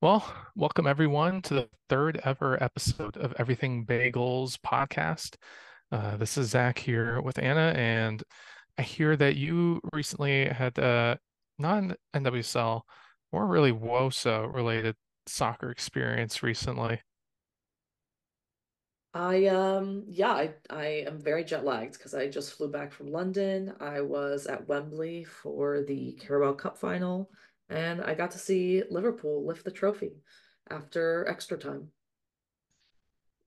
Well, welcome everyone to the third ever episode of Everything Bagels podcast. Uh, this is Zach here with Anna, and I hear that you recently had uh, not an NWSL, or really WOSO related soccer experience recently. I um yeah, I I am very jet lagged because I just flew back from London. I was at Wembley for the Carabao Cup final, and I got to see Liverpool lift the trophy after extra time.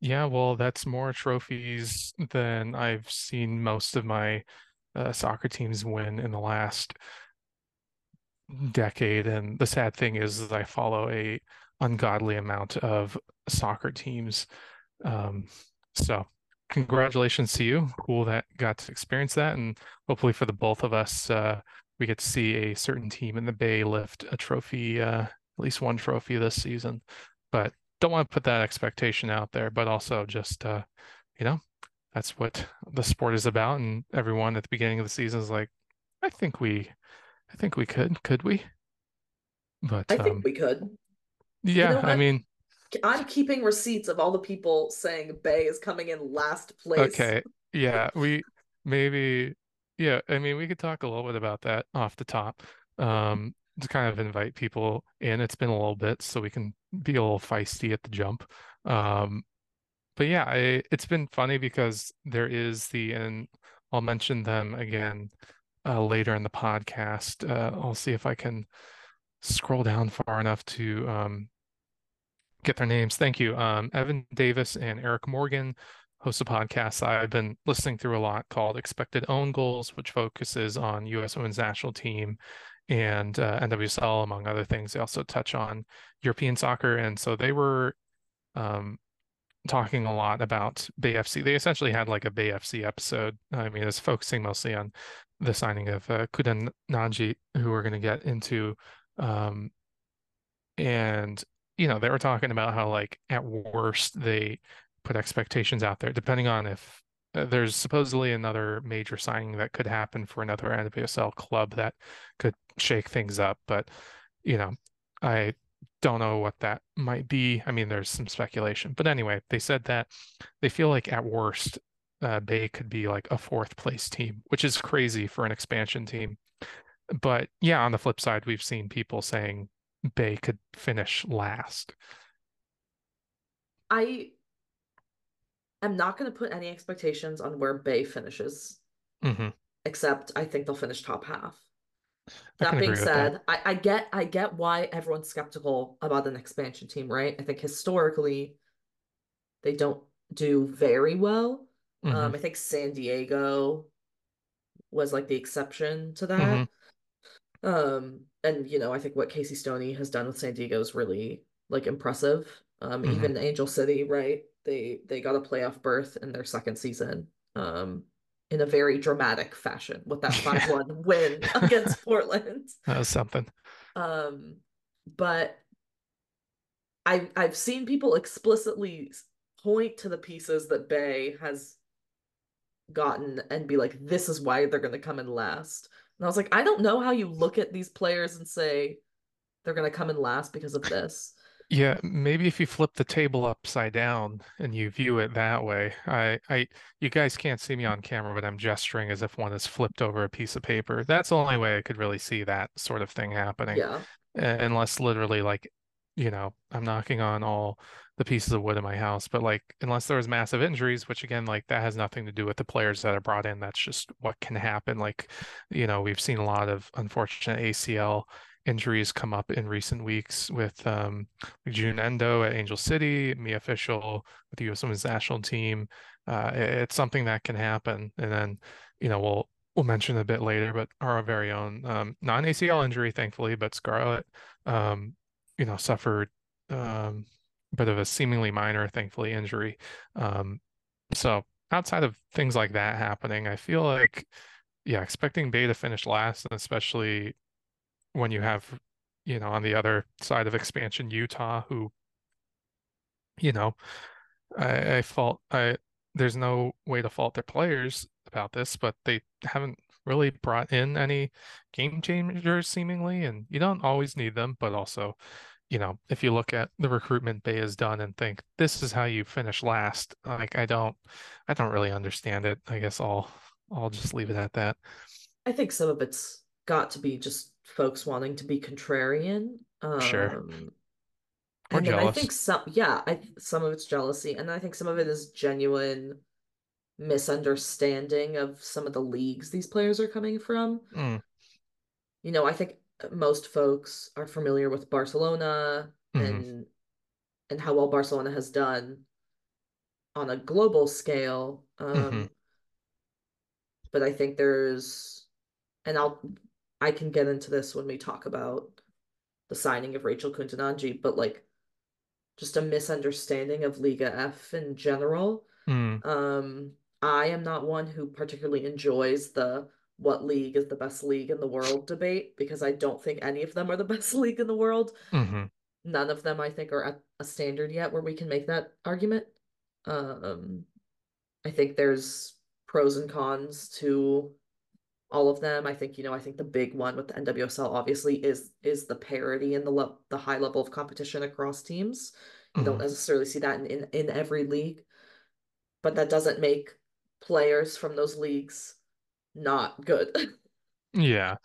Yeah, well, that's more trophies than I've seen most of my uh, soccer teams win in the last decade. And the sad thing is, is I follow a ungodly amount of soccer teams. Um, so congratulations to you. Cool that got to experience that. And hopefully for the both of us, uh, we get to see a certain team in the Bay lift a trophy, uh, at least one trophy this season. But don't want to put that expectation out there, but also just, uh, you know, that's what the sport is about. And everyone at the beginning of the season is like, I think we, I think we could, could we? But I think um, we could. Yeah, you know I mean, I'm keeping receipts of all the people saying Bay is coming in last place. Okay. Yeah, we maybe yeah, I mean we could talk a little bit about that off the top. Um to kind of invite people in. It's been a little bit so we can be a little feisty at the jump. Um but yeah, I, it's been funny because there is the and I'll mention them again uh, later in the podcast. Uh, I'll see if I can scroll down far enough to um, get their names. Thank you. Um, Evan Davis and Eric Morgan host a podcast I've been listening through a lot called Expected Own Goals, which focuses on U.S. Women's National Team and uh, NWSL, among other things. They also touch on European soccer. And so they were um, talking a lot about Bay FC. They essentially had like a Bay FC episode. I mean, it's focusing mostly on the signing of uh, Kuda Naji, who we're going to get into. Um, and you know, they were talking about how like at worst they put expectations out there, depending on if uh, there's supposedly another major signing that could happen for another NWSL club that could shake things up. But you know, I don't know what that might be. I mean, there's some speculation, but anyway, they said that they feel like at worst uh, Bay could be like a fourth place team, which is crazy for an expansion team. But yeah, on the flip side, we've seen people saying Bay could finish last. I am not going to put any expectations on where Bay finishes, mm-hmm. except I think they'll finish top half. That being said, that. I, I get I get why everyone's skeptical about an expansion team, right? I think historically they don't do very well. Mm-hmm. Um, I think San Diego was like the exception to that. Mm-hmm. Um, and you know, I think what Casey Stoney has done with San Diego is really like impressive. Um, mm-hmm. even Angel City, right? They they got a playoff berth in their second season. Um, in a very dramatic fashion with that 5 1 yeah. win against Portland. That was something. Um, but I I've seen people explicitly point to the pieces that Bay has gotten and be like, this is why they're gonna come in last. And I was like, I don't know how you look at these players and say they're going to come in last because of this. Yeah, maybe if you flip the table upside down and you view it that way. I I you guys can't see me on camera, but I'm gesturing as if one is flipped over a piece of paper. That's the only way I could really see that sort of thing happening. Yeah. Uh, unless literally like, you know, I'm knocking on all the pieces of wood in my house. But like, unless there was massive injuries, which again, like that has nothing to do with the players that are brought in. That's just what can happen. Like, you know, we've seen a lot of unfortunate ACL injuries come up in recent weeks with um, Jun Endo at Angel City, Mia Fishel with the U.S. Women's National Team. Uh, it's something that can happen, and then you know we'll we'll mention a bit later, but our very own um, non ACL injury, thankfully, but Scarlett, um, you know, suffered um, bit of a seemingly minor, thankfully, injury. Um, so outside of things like that happening, I feel like, yeah, expecting Bay to finish last, and especially when you have, you know, on the other side of expansion, Utah, who, you know, I, I fault I there's no way to fault their players about this, but they haven't really brought in any game changers seemingly, and you don't always need them, but also you know, if you look at the recruitment Bay has done and think this is how you finish last, like I don't, I don't really understand it. I guess I'll, I'll just leave it at that. I think some of it's got to be just folks wanting to be contrarian. Um, sure. Or and. I think some, yeah, I some of it's jealousy, and I think some of it is genuine misunderstanding of some of the leagues these players are coming from. Mm. You know, I think most folks are familiar with Barcelona mm-hmm. and and how well Barcelona has done on a global scale. Um, mm-hmm. But I think there's, and I'll, I can get into this when we talk about the signing of Racheal Kundananji, but like just a misunderstanding of Liga F in general. Mm. Um, I am not one who particularly enjoys the what league is the best league in the world debate because I don't think any of them are the best league in the world. Mm-hmm. None of them, I think, are at a standard yet where we can make that argument. Um, I think there's pros and cons to all of them. I think you know, I think the big one with the NWSL obviously is is the parity and the le- the high level of competition across teams. You mm-hmm. don't necessarily see that in, in in every league, but that doesn't make players from those leagues not good. yeah,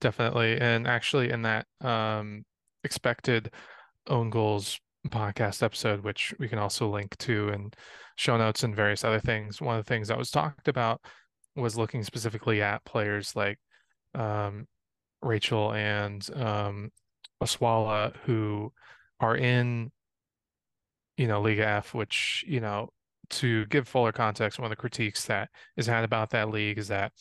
definitely. And actually, in that um, expected own goals podcast episode, which we can also link to in show notes and various other things, one of the things that was talked about was looking specifically at players like um, Racheal and um, who are in, you know, Liga F, which, you know, to give fuller context, one of the critiques that is had about that league is that,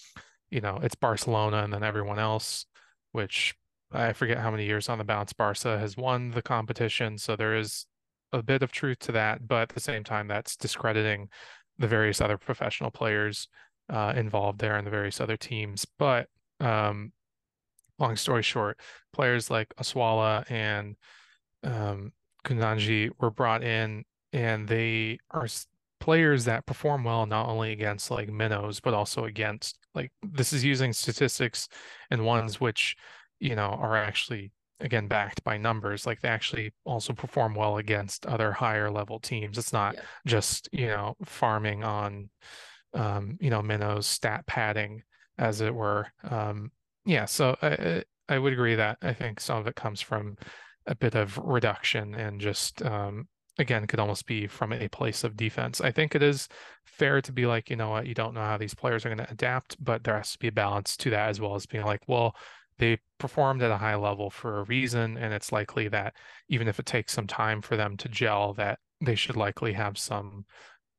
you know, it's Barcelona and then everyone else, which I forget how many years on the bounce Barca has won the competition. So there is a bit of truth to that, but at the same time, that's discrediting the various other professional players uh, involved there and the various other teams. But um, long story short, players like Oshoala and um, Kundananji were brought in, and they are players that perform well not only against like minnows but also against like this is using statistics and ones which you know are actually again backed by numbers like they actually also perform well against other higher level teams it's not yeah. just you know farming on um you know minnows stat padding as it were um yeah so i i would agree that i think some of it comes from a bit of reduction and just um again could almost be from a place of defense. I think it is fair to be like, you know what, you don't know how these players are going to adapt, but there has to be a balance to that as well as being like, well, they performed at a high level for a reason, and it's likely that even if it takes some time for them to gel, that they should likely have some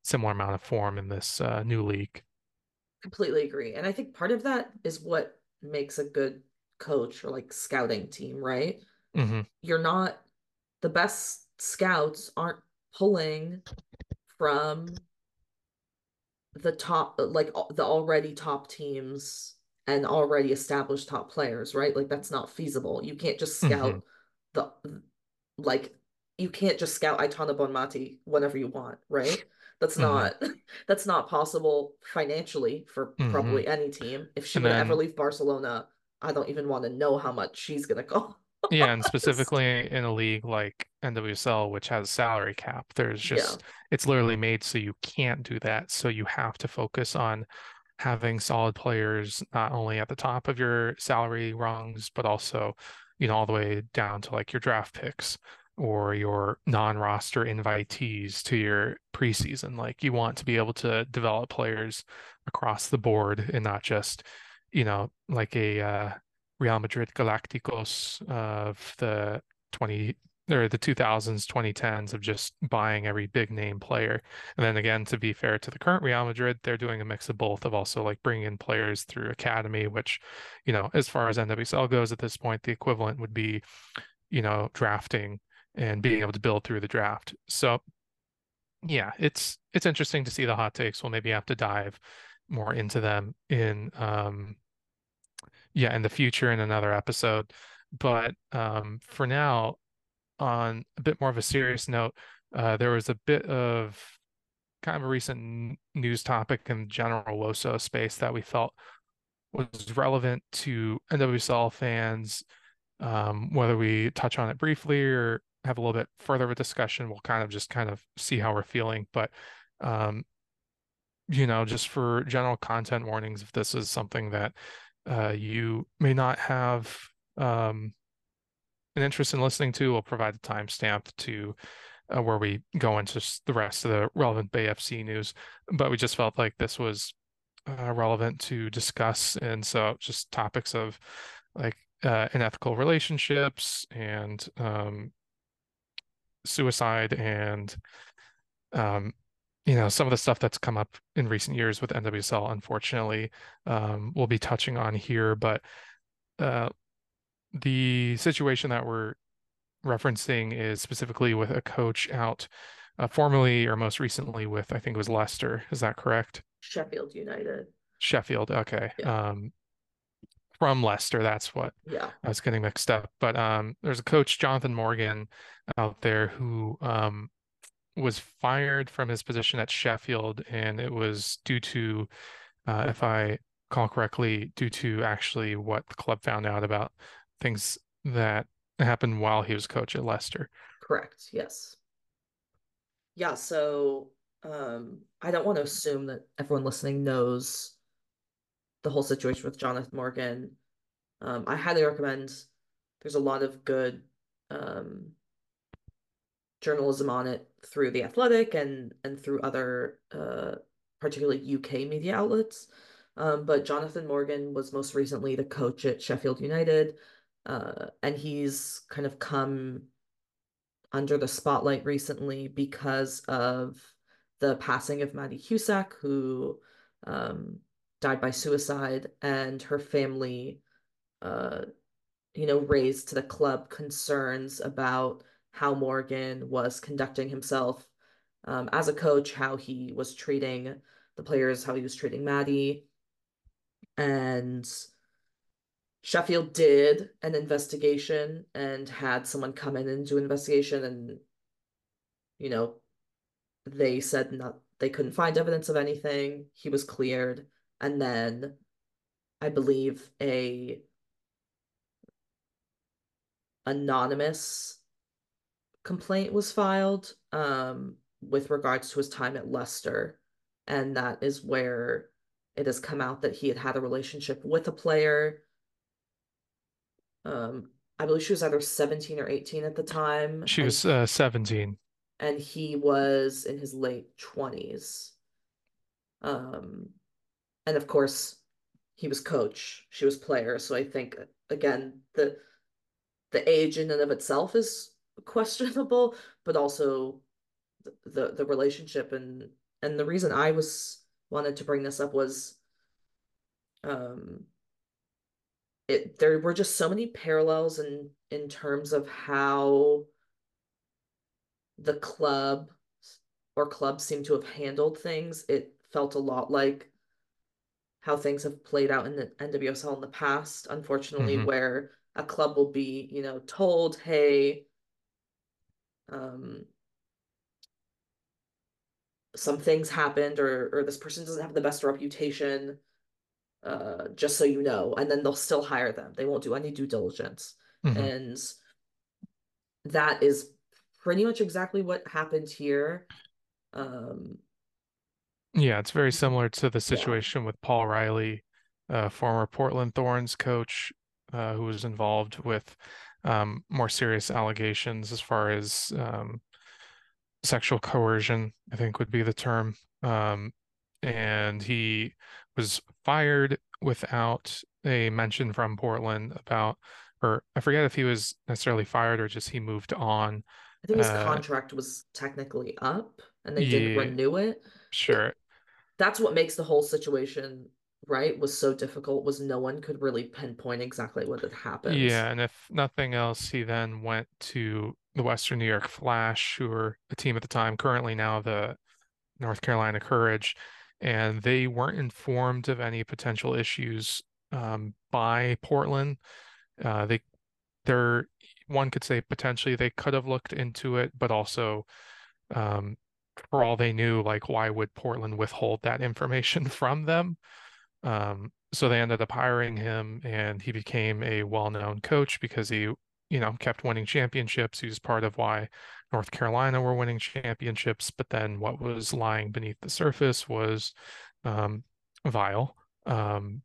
similar amount of form in this uh, new league. Completely agree, and I think part of that is what makes a good coach or like scouting team, right? Mm-hmm. You're not the best scouts aren't pulling from the top like the already top teams and already established top players right like that's not feasible you can't just scout mm-hmm. the like you can't just scout Aitana Bonmati whenever you want right that's mm-hmm. not that's not possible financially for mm-hmm. probably any team if she and would then... ever leave Barcelona I don't even want to know how much she's gonna cost yeah, and specifically in a league like NWSL, which has a salary cap, there's just yeah. it's literally made so you can't do that. So you have to focus on having solid players not only at the top of your salary rungs, but also, you know, all the way down to like your draft picks or your non-roster invitees to your preseason. Like you want to be able to develop players across the board and not just, you know, like a uh, Real Madrid Galacticos of the 20 or the 2000s 2010s of just buying every big name player and then again to be fair to the current real madrid they're doing a mix of both of also like bringing in players through academy which you know as far as nwsl goes at this point the equivalent would be you know drafting and being able to build through the draft. So yeah it's it's interesting to see the hot takes we'll maybe have to dive more into them in um yeah in the future in another episode. But um, for now on a bit more of a serious note uh, there was a bit of kind of a recent news topic in general WOSO space that we felt was relevant to NWSL fans Um, whether we touch on it briefly or have a little bit further of a discussion, we'll kind of just kind of see how we're feeling. But um, you know, just for general content warnings, if this is something that uh, you may not have um, an interest in listening to, we'll provide a timestamp to uh, where we go into the rest of the relevant Bay FC news. But we just felt like this was uh, relevant to discuss, and so just topics of like uh, unethical relationships and um, suicide and um, you know some of the stuff that's come up in recent years with NWSL. Unfortunately, um, we'll be touching on here, but uh, the situation that we're referencing is specifically with a coach out uh, formerly or most recently with I think it was Leicester. Is that correct? Sheffield United. Sheffield. Okay. Yeah. Um, from Leicester. That's what yeah. I was getting mixed up. But um, there's a coach, Jonathan Morgan, out there who um, was fired from his position at Sheffield, and it was due to, uh, if I call correctly, due to actually what the club found out about things that happened while he was coach at Leicester. Correct. Yes. Yeah. So um, I don't want to assume that everyone listening knows the whole situation with Jonathan Morgan. Um, I highly recommend. There's a lot of good um, journalism on it through the Athletic and and through other, uh, particularly UK media outlets. Um, but Jonathan Morgan was most recently the coach at Sheffield United, uh, and he's kind of come under the spotlight recently because of the passing of Maddie Cusack, who um, died by suicide, and her family, uh, you know, raised to the club concerns about how Morgan was conducting himself um, as a coach, how he was treating the players, how he was treating Maddie. And Sheffield did an investigation and had someone come in and do an investigation and you know they said not they couldn't find evidence of anything. He was cleared and then I believe a anonymous complaint was filed um, with regards to his time at Leicester, and that is where it has come out that he had had a relationship with a player. Um, I believe she was either 17 or 18 at the time. She was uh, 17. And he was in his late 20s. Um, and of course he was coach she was player. So i think again the the age in and of itself is questionable but also the the, the relationship and and the reason i was wanted to bring this up was um it there were just so many parallels in in terms of how the club or clubs seem to have handled things. It felt a lot like how things have played out in the NWSL in the past, unfortunately, mm-hmm. where a club will be, you know, told, hey, um, some things happened or or this person doesn't have the best reputation, uh, just so you know, and then they'll still hire them. They won't do any due diligence. Mm-hmm. And that is pretty much exactly what happened here. Um, yeah, it's very similar to the situation yeah. with Paul Riley, uh, former Portland Thorns coach, uh, who was involved with um, more serious allegations as far as um, sexual coercion, I think would be the term. Um, and he was fired without a mention from Portland about, or I forget if he was necessarily fired or just he moved on. I think his uh, contract was technically up and they yeah, didn't renew it. Sure. That's what makes the whole situation right was so difficult was no one could really pinpoint exactly what had happened. Yeah, and if nothing else, he then went to the Western New York Flash, who were a team at the time, currently now the North Carolina Courage, and they weren't informed of any potential issues um, by Portland. Uh, they, they're one could say potentially they could have looked into it, but also um, for all they knew, like why would Portland withhold that information from them? Um, so they ended up hiring him, and he became a well-known coach because he, you know, kept winning championships. He was part of why North Carolina were winning championships. But then what was lying beneath the surface was um, vile. Um,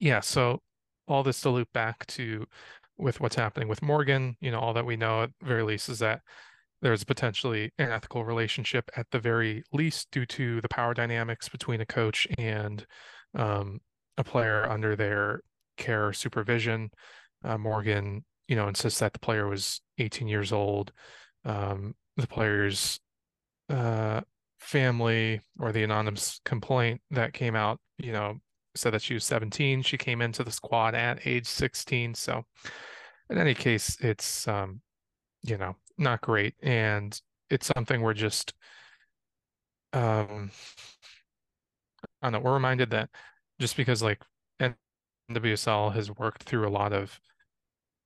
yeah, so all this to loop back to with what's happening with Morgan, you know, all that we know at very least is that there's potentially an ethical relationship at the very least due to the power dynamics between a coach and um, a player under their care supervision. Uh, Morgan, you know, insists that the player was 18 years old. Um, the player's uh, family or the anonymous complaint that came out, you know, said that she was 17. She came into the squad at age 16. So, in any case, it's um, you know, not great, and it's something we're just um, I don't know. We're reminded that just because like NWSL has worked through a lot of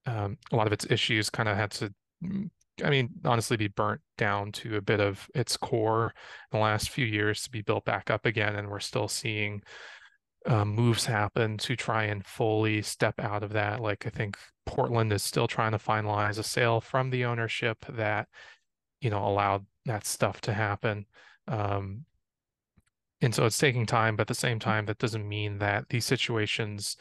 um, a lot of its issues, kind of had to mm, I mean, honestly, be burnt down to a bit of its core in the last few years to be built back up again. And we're still seeing uh, moves happen to try and fully step out of that. Like I think Portland is still trying to finalize a sale from the ownership that, you know, allowed that stuff to happen. Um, and so it's taking time, but at the same time, that doesn't mean that these situations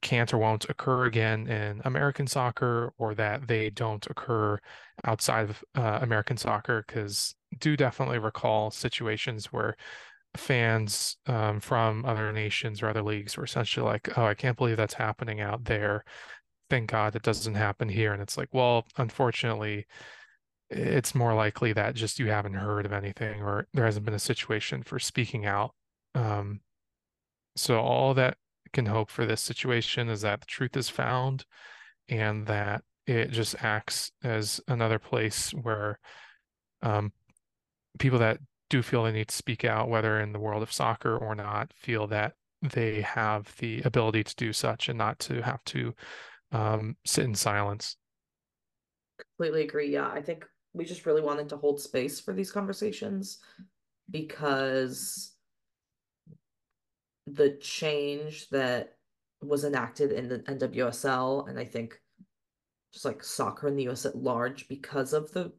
can't or won't occur again in American soccer or that they don't occur outside of uh, American soccer because do definitely recall situations where fans um, from other nations or other leagues were essentially like, oh, I can't believe that's happening out there. Thank God it doesn't happen here. And it's like, well, unfortunately, it's more likely that just you haven't heard of anything or there hasn't been a situation for speaking out. Um, so all that can hope for this situation is that the truth is found and that it just acts as another place where um, people that do feel they need to speak out, whether in the world of soccer or not, feel that they have the ability to do such and not to have to um, sit in silence. Completely agree. Yeah, I think we just really wanted to hold space for these conversations because the change that was enacted in the NWSL and I think just like soccer in the US at large because of the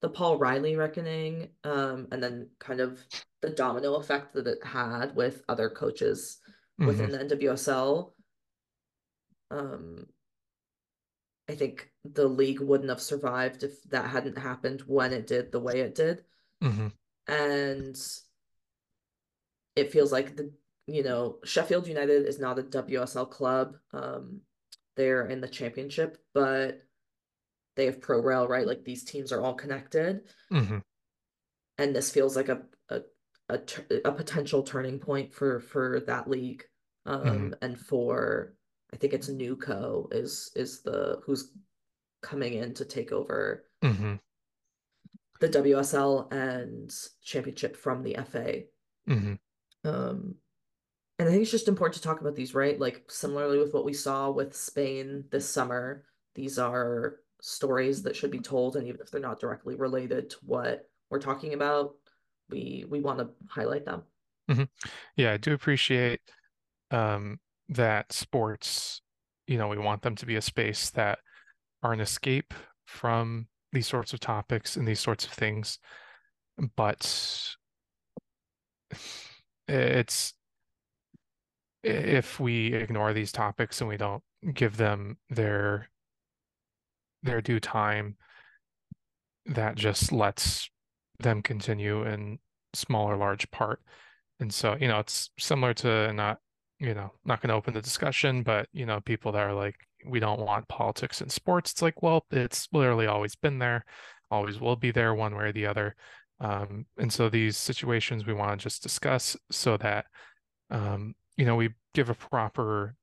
the Paul Riley reckoning um and then kind of the domino effect that it had with other coaches within mm-hmm. the NWSL um I think the league wouldn't have survived if that hadn't happened when it did the way it did. Mm-hmm. And it feels like the you know, Sheffield United is not a WSL club. Um, they're in the championship, but they have pro rail, right? Like these teams are all connected. Mm-hmm. And this feels like a, a a, a potential turning point for for that league. Um, mm-hmm. and for I think it's Newco is is the who's coming in to take over mm-hmm. the WSL and championship from the FA. Mm-hmm. Um, and I think it's just important to talk about these, right? Like similarly with what we saw with Spain this summer, these are stories that should be told, and even if they're not directly related to what we're talking about, we we want to highlight them. Mm-hmm. Yeah, I do appreciate um, that sports. You know, we want them to be a space that are an escape from these sorts of topics and these sorts of things, but it's if we ignore these topics and we don't give them their their due time, that just lets them continue in small or large part. And so, you know, it's similar to not, you know, not going to open the discussion, but, you know, people that are like, we don't want politics in sports. It's like, well, it's literally always been there, always will be there one way or the other. Um, and so these situations we want to just discuss so that um, you know, we give a proper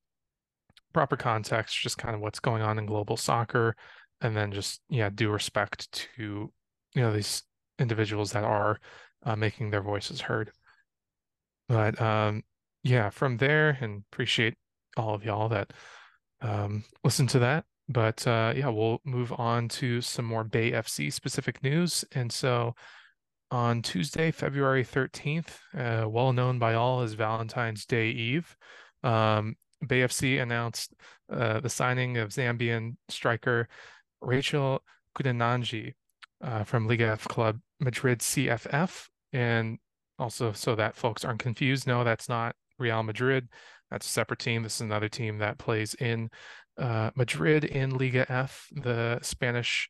proper context, just kind of what's going on in global soccer, and then just yeah, due respect to you know these individuals that are uh, making their voices heard. But um, yeah, from there, and appreciate all of y'all that um, listen to that. But uh, yeah, we'll move on to some more Bay FC specific news. And so on Tuesday, February 13th, uh, well known by all as Valentine's Day Eve, um, Bay FC announced uh, the signing of Zambian striker Racheal Kundananji uh, from Liga F club Madrid CFF. And also, so that folks aren't confused, no, that's not Real Madrid. That's a separate team. This is another team that plays in uh, Madrid in Liga F, the Spanish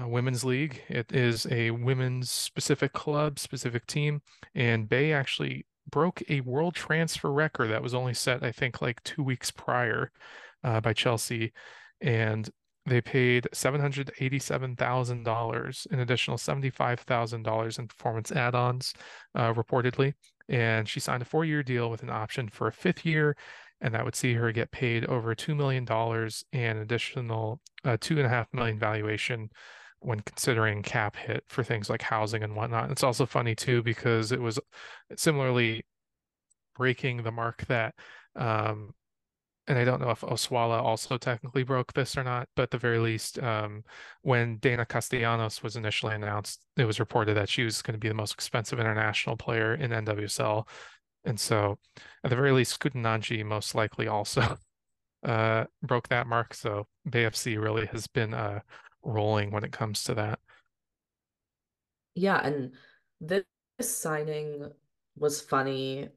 uh, women's league. It is a women's specific club, specific team, and Bay actually broke a world transfer record that was only set, I think, like two weeks prior uh, by Chelsea, and they paid $787,000, an additional $75,000 in performance add-ons, uh, reportedly. And she signed a four-year deal with an option for a fifth year and that would see her get paid over $2 million and additional uh, two and a half million valuation when considering cap hit for things like housing and whatnot. It's also funny too because it was similarly breaking the mark that um, and I don't know if Oshoala also technically broke this or not, but at the very least, um, when Deyna Castellanos was initially announced, it was reported that she was going to be the most expensive international player in NWSL. And so, at the very least, Kundananji most likely also uh, broke that mark. So, BFC really has been uh, rolling when it comes to that. Yeah, and this signing was funny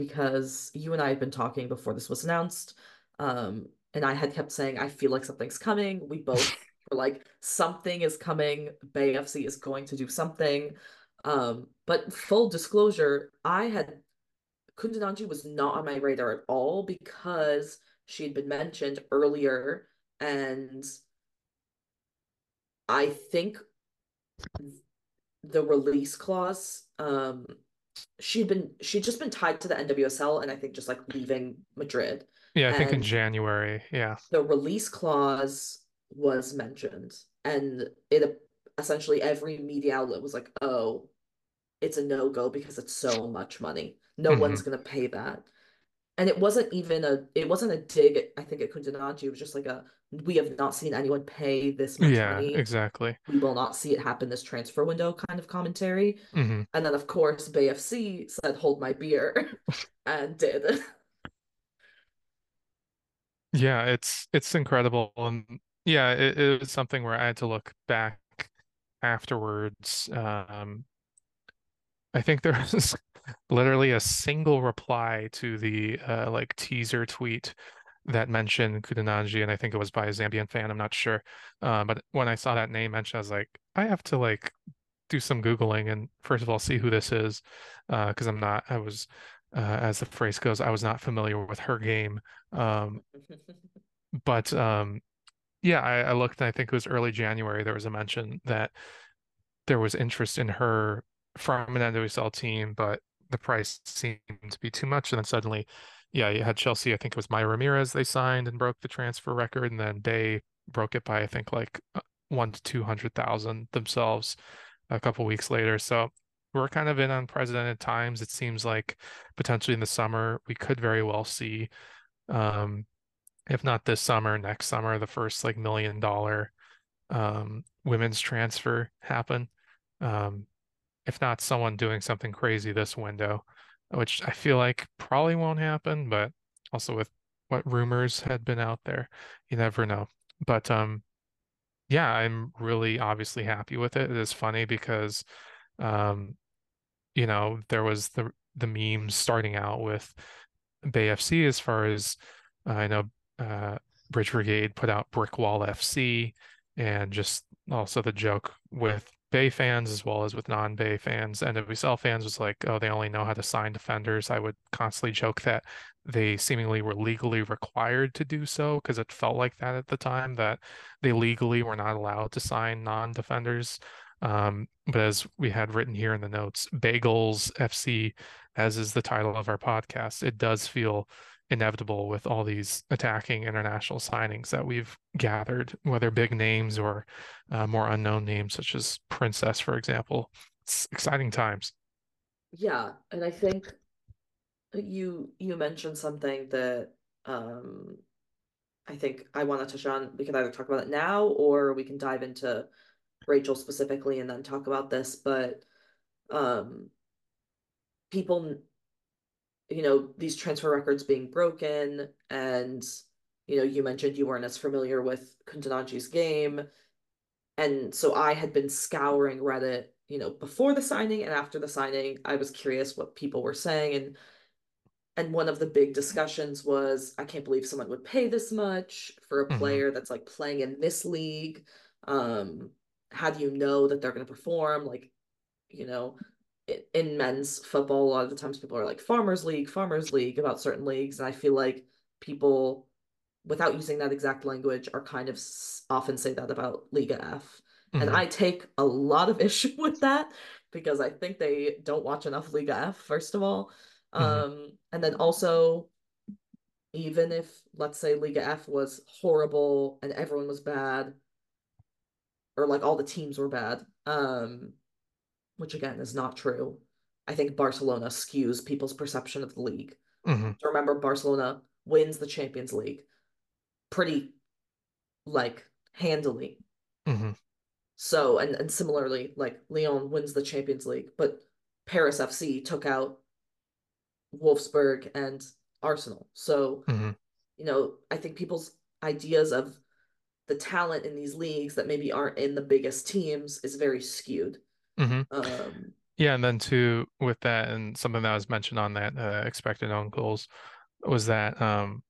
because you and I had been talking before this was announced. Um, and I had kept saying, I feel like something's coming. We both were like, something is coming. Bay FC is going to do something. Um, but full disclosure, I had Kundananji was not on my radar at all because she had been mentioned earlier and I think the release clause um she'd been she'd just been tied to the NWSL and I think just like leaving Madrid. Yeah, I think in January. Yeah. The release clause was mentioned and it essentially every media outlet was like, "Oh, it's a no-go because it's so much money. No mm-hmm. one's going to pay that." And it wasn't even a it wasn't a dig I think at Kundananji. It was just like a we have not seen anyone pay this much yeah, money. exactly. We will not see it happen this transfer window kind of commentary. Mm-hmm. And then, of course, Bay FC said, hold my beer, and did. Yeah, it's it's incredible. And yeah, it, it was something where I had to look back afterwards. Um, I think there was literally a single reply to the uh, like teaser tweet that mentioned Kundananji, and I think it was by a Zambian fan. I'm not sure, uh, but when I saw that name mentioned, I was like, I have to like do some googling and first of all see who this is, because uh, I'm not. I was, uh, as the phrase goes, I was not familiar with her game. Um, but um, yeah, I, I looked. and I think it was early January. There was a mention that there was interest in her from an NWSL team, but the price seemed to be too much, and then suddenly yeah, you had Chelsea. I think it was Mayra Ramirez they signed and broke the transfer record, and then they broke it by I think like uh, one to two hundred thousand themselves a couple weeks later. So we're kind of in unprecedented times. It seems like potentially in the summer we could very well see, um, if not this summer, next summer, the first like million dollar um, women's transfer happen. Um, if not someone doing something crazy this window which I feel like probably won't happen, but also with what rumors had been out there, you never know. But um yeah, I'm really obviously happy with it. It is funny because um you know, there was the the memes starting out with Bay FC as far as uh, I know uh Bridge Brigade put out Brick Wall FC and just also the joke with Bay fans as well as with non-Bay fans. And NWSL fans was like, oh, they only know how to sign defenders. I would constantly joke that they seemingly were legally required to do so because it felt like that at the time that they legally were not allowed to sign non-defenders. Um, but as we had written here in the notes, Bagels FC, as is the title of our podcast, it does feel inevitable with all these attacking international signings that we've gathered, whether big names or uh, more unknown names such as Princess, for example. It's exciting times. Yeah, and I think you you mentioned something that um, I think I want to touch on. We can either talk about it now or we can dive into Racheal specifically and then talk about this. But um, people, you know, these transfer records being broken, and you know, you mentioned you weren't as familiar with Kundananji's game, and so I had been scouring Reddit, you know, before the signing and after the signing. I was curious what people were saying, and and one of the big discussions was I can't believe someone would pay this much for a Mm-hmm. player that's like playing in this league. Um, how do you know that they're going to perform? Like, you know, in, men's football, a lot of the times people are like farmers league, farmers league about certain leagues, and I feel like people, without using that exact language, are kind of often say that about Liga F. And Mm-hmm. I take a lot of issue with that because I think they don't watch enough Liga F, first of all. Mm-hmm. Um, and then also, even if let's say Liga F was horrible and everyone was bad, or like all the teams were bad, um, which again is not true. I think Barcelona skews people's perception of the league. Mm-hmm. So remember, Barcelona wins the Champions League pretty like handily. Mm-hmm. So and and similarly, like Lyon wins the Champions League, but Paris FC took out Wolfsburg and Arsenal. So, Mm-hmm. you know, I think people's ideas of the talent in these leagues that maybe aren't in the biggest teams is very skewed. Mm-hmm. Um, Yeah, and then too with that and something that was mentioned on that uh, expected own goals was that um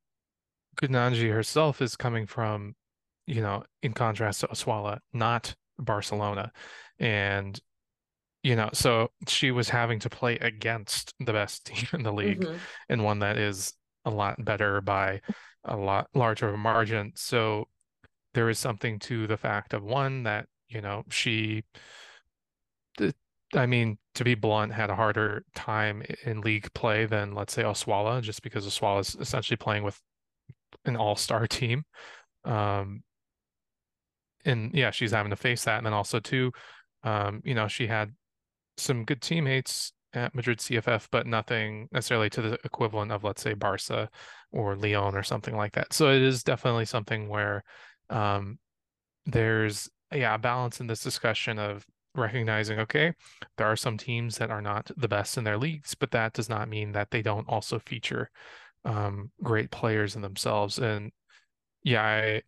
herself is coming from, you know, in contrast to Oshoala, not Barcelona. And you know, so she was having to play against the best team in the league mhm. and one that is a lot better by a lot larger of a margin. So there is something to the fact of one that, you know, she, I mean, to be blunt, had a harder time in league play than, let's say, Oshoala, just because Oshoala is essentially playing with an all-star team. Um, and yeah, she's having to face that. And then also too, um, you know, she had some good teammates at Madrid CFF, but nothing necessarily to the equivalent of, let's say, Barca or Lyon or something like that. So it is definitely something where um, there's yeah a balance in this discussion of recognizing okay there are some teams that are not the best in their leagues but that does not mean that they don't also feature um, great players in themselves. And yeah I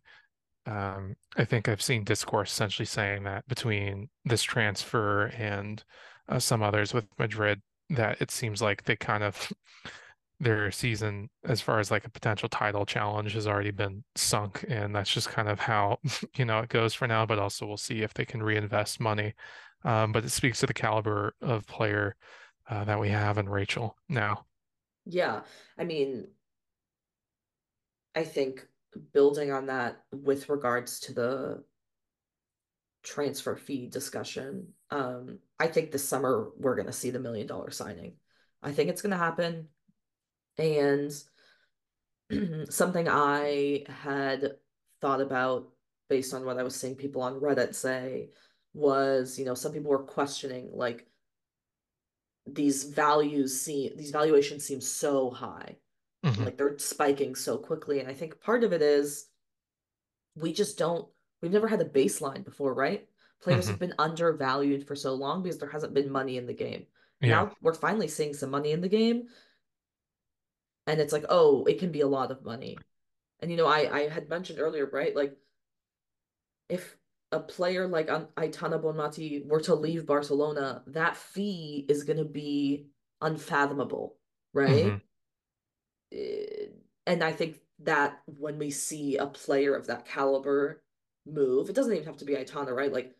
um, I think I've seen discourse essentially saying that between this transfer and uh, some others with Madrid, that it seems like they kind of their season, as far as like a potential title challenge, has already been sunk, and that's just kind of how you know it goes for now. But also, we'll see if they can reinvest money. Um, but it speaks to the caliber of player uh, that we have in Racheal now. Yeah, I mean, I think building on that with regards to the transfer fee discussion, um, I think this summer we're going to see the million dollar signing. I think it's going to happen. And something I had thought about based on what I was seeing people on Reddit say was, you know, some people were questioning like these values seem these valuations seem so high. hmm Like they're spiking so quickly. And I think part of it is we just don't we've never had a baseline before, right? Players hmm have been undervalued for so long because there hasn't been money in the game. Yeah. Now we're finally seeing some money in the game, and it's like, oh, it can be a lot of money. And you know, I I had mentioned earlier, right? Like if a player like An- Aitana Bonmati were to leave Barcelona, that fee is going to be unfathomable, right? Eh, And I think that when we see a player of that caliber move, it doesn't even have to be Aitana, right? Like,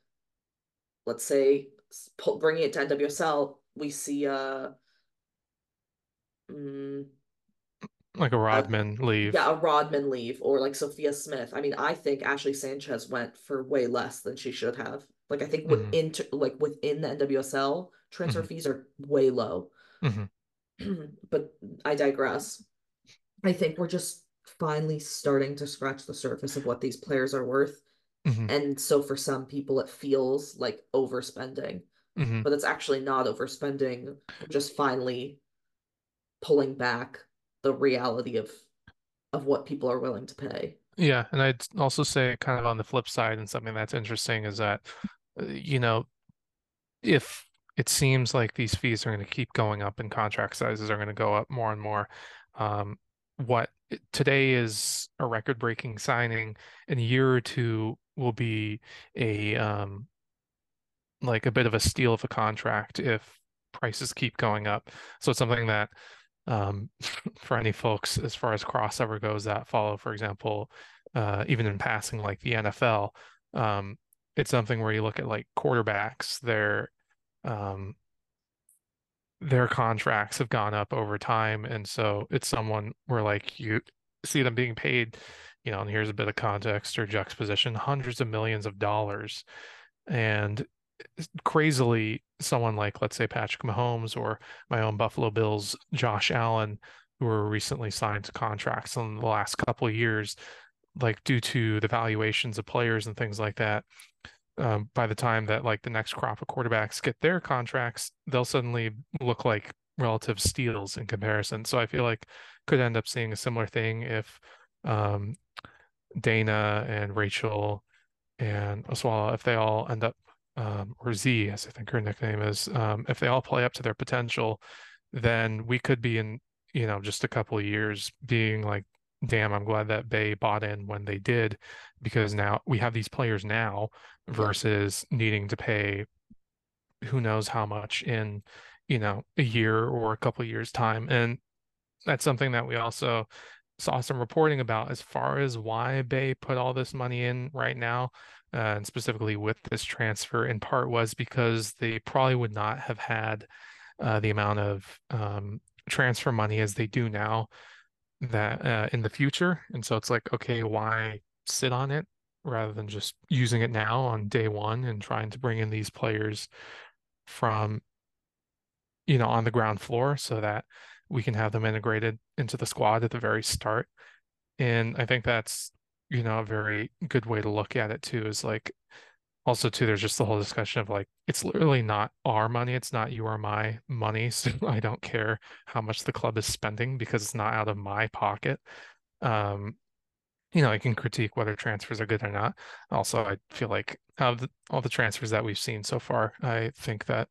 let's say bringing it to NWSL, we see uh, Like a uh Rodman leave. yeah, a Rodman leave or like Sophia Smith. I mean, I think Ashley Sanchez went for way less than she should have. Like, I think hmm within like within the NWSL, transfer hmm fees are way low. hmm But I digress. I think we're just finally starting to scratch the surface of what these players are worth. hmm And so for some people, it feels like overspending, hmm but it's actually not overspending. We're just finally pulling back the reality of of what people are willing to pay. Yeah, and I'd also say kind of on the flip side, and something that's interesting is that, uh, you know, if it seems like these fees are going to keep going up and contract sizes are going to go up more and more. Um, what today is a record-breaking signing in a year or two will be a um, like a bit of a steal of a contract if prices keep going up. So it's something that um, for any folks as far as crossover goes that follow, for example, uh, even in passing like the NFL, um, it's something where you look at like quarterbacks, their um, their contracts have gone up over time, and so it's someone where like you see them being paid, you know, and here's a bit of context or juxtaposition, hundreds of millions of dollars, and crazily, someone like let's say Patrick Mahomes or my own Buffalo Bills Josh Allen, who were recently signed to contracts in the last couple of years, like due to the valuations of players and things like that, um, by the time that like the next crop of quarterbacks get their contracts, they'll suddenly look like relative steals in comparison. So I feel like could end up seeing a similar thing if um, Deyna and Racheal and Oshoala, if they all end up, um, or Z, as I think her nickname is, um, if they all play up to their potential, then we could be in, you know, just a couple of years being like damn, I'm glad that Bay bought in when they did, because now we have these players now versus needing to pay who knows how much in, you know, a year or a couple of years time. And that's something that we also saw some reporting about as far as why Bay put all this money in right now, uh, and specifically with this transfer in part was because they probably would not have had uh, the amount of um, transfer money as they do now that uh, in the future. And so it's like, okay, why sit on it rather than just using it now on day one and trying to bring in these players from, you know, on the ground floor so that we can have them integrated into the squad at the very start. And I think that's, you know, a very good way to look at it too, is like also too there's just the whole discussion of like it's literally not our money it's not you or my money so i don't care how much the club is spending because it's not out of my pocket. Um you know i can critique whether transfers are good or not. Also i feel like out of the, all the transfers that we've seen so far i think that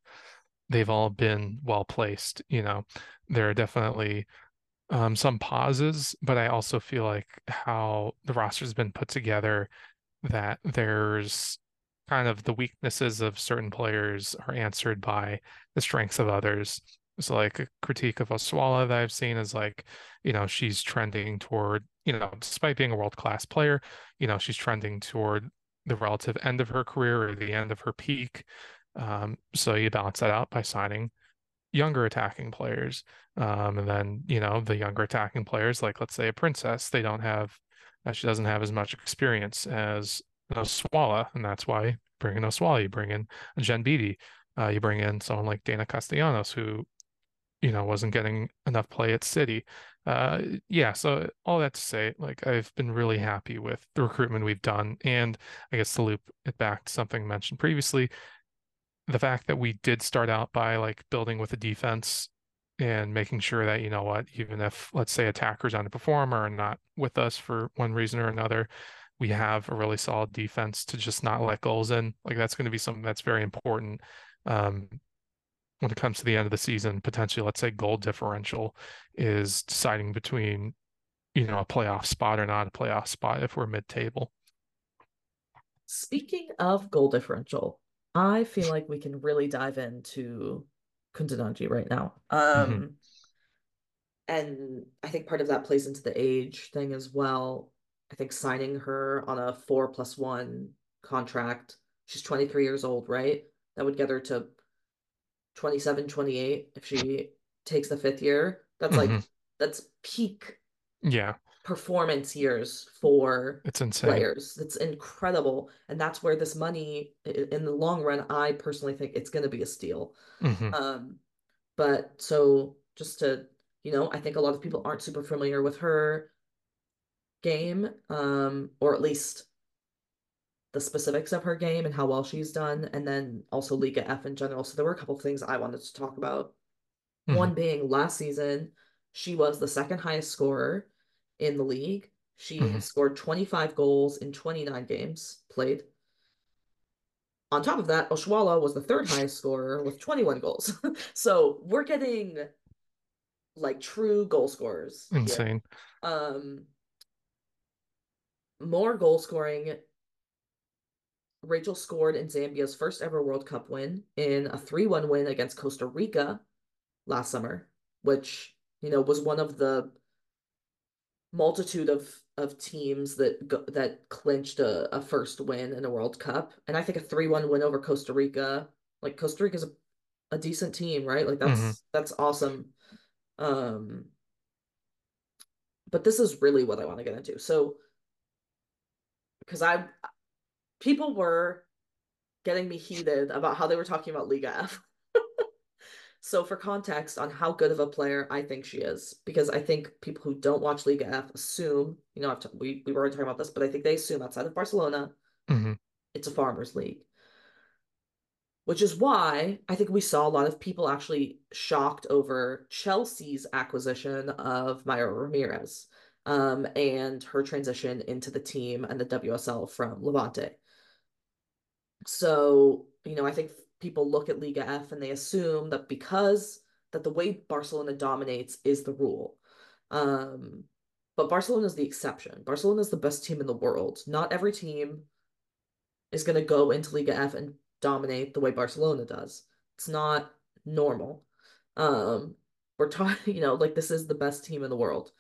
they've all been well placed you know. There are definitely um, some pauses but i also feel like how the roster's been put together that there's kind of the weaknesses of certain players are answered by the strengths of others. So like a critique of Oshoala that I've seen is like, you know, she's trending toward, you know, despite being a world-class player, you know, she's trending toward the relative end of her career or the end of her peak. Um, so you balance that out by signing younger attacking players. Um, and then, you know, the younger attacking players, like let's say a princess, they don't have, uh, she doesn't have as much experience as Oshoala, and that's why you bring in Oshoala, you bring in Jen Beattie, uh, you bring in someone like Deyna Castellanos, who, you know, wasn't getting enough play at City. Uh, yeah, so all that to say, like I've been really happy with the recruitment we've done, and I guess to loop it back to something mentioned previously, the fact that we did start out by like building with a defense and making sure that you know what, even if let's say attackers underperform or are not with us for one reason or another, we have a really solid defense to just not let goals in. Like that's going to be something that's very important um, when it comes to the end of the season. Potentially, let's say goal differential is deciding between you know a playoff spot or not a playoff spot if we're mid-table. Speaking of goal differential, I feel like we can really dive into Kundananji right now. Um, mm-hmm. And I think part of that plays into the age thing as well. I think signing her on a four plus one contract. She's 23 years old, right? That would get her to 27, 28 if she takes the fifth year. That's mm-hmm. like that's peak yeah performance years for it's insane. players. It's incredible. And that's where this money in the long run, I personally think it's gonna be a steal. Mm-hmm. Um but so just to you know, I think a lot of people aren't super familiar with her game, um, or at least the specifics of her game and how well she's done, and then also Liga F in general. So there were a couple of things I wanted to talk about. Mm-hmm. One being last season, she was the second highest scorer in the league. She mm-hmm. scored 25 goals in 29 games played. on top of that, Oshoala was the third highest scorer with 21 goals. so we're getting like true goal scorers. Insane. Here. Um, more goal scoring. Racheal scored in Zambia's first ever World Cup win in a 3-1 win against Costa Rica last summer, which, you know, was one of the multitude of of teams that go, that clinched a, a first win in a World Cup. And I think a 3-1 win over Costa Rica, like Costa Rica's a, a decent team, right? Like that's mm-hmm. that's awesome. Um but this is really what I want to get into. So because I people were getting me heated about how they were talking about Liga F. so for context on how good of a player I think she is, because I think people who don't watch Liga F assume, you know, I've t- we we were already talking about this, but I think they assume outside of Barcelona, mm-hmm. it's a farmers league. Which is why I think we saw a lot of people actually shocked over Chelsea's acquisition of Mayra Ramirez um, and her transition into the team and the WSL from Levante. So, you know, I think people look at Liga F and they assume that because that the way Barcelona dominates is the rule. Um, but Barcelona is the exception. Barcelona is the best team in the world. Not every team is going to go into Liga F and dominate the way Barcelona does. It's not normal. Um, we're talking, you know, like this is the best team in the world.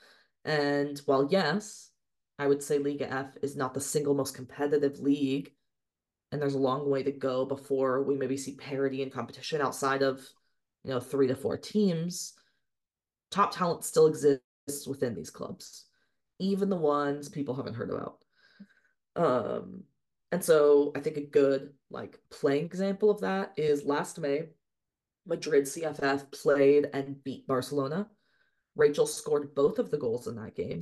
And while yes, I would say Liga F is not the single most competitive league, and there's a long way to go before we maybe see parity and competition outside of, you know, three to four teams, top talent still exists within these clubs, even the ones people haven't heard about. Um, and so I think a good like playing example of that is last May, Madrid CFF played and beat Barcelona Racheal scored both of the goals in that game.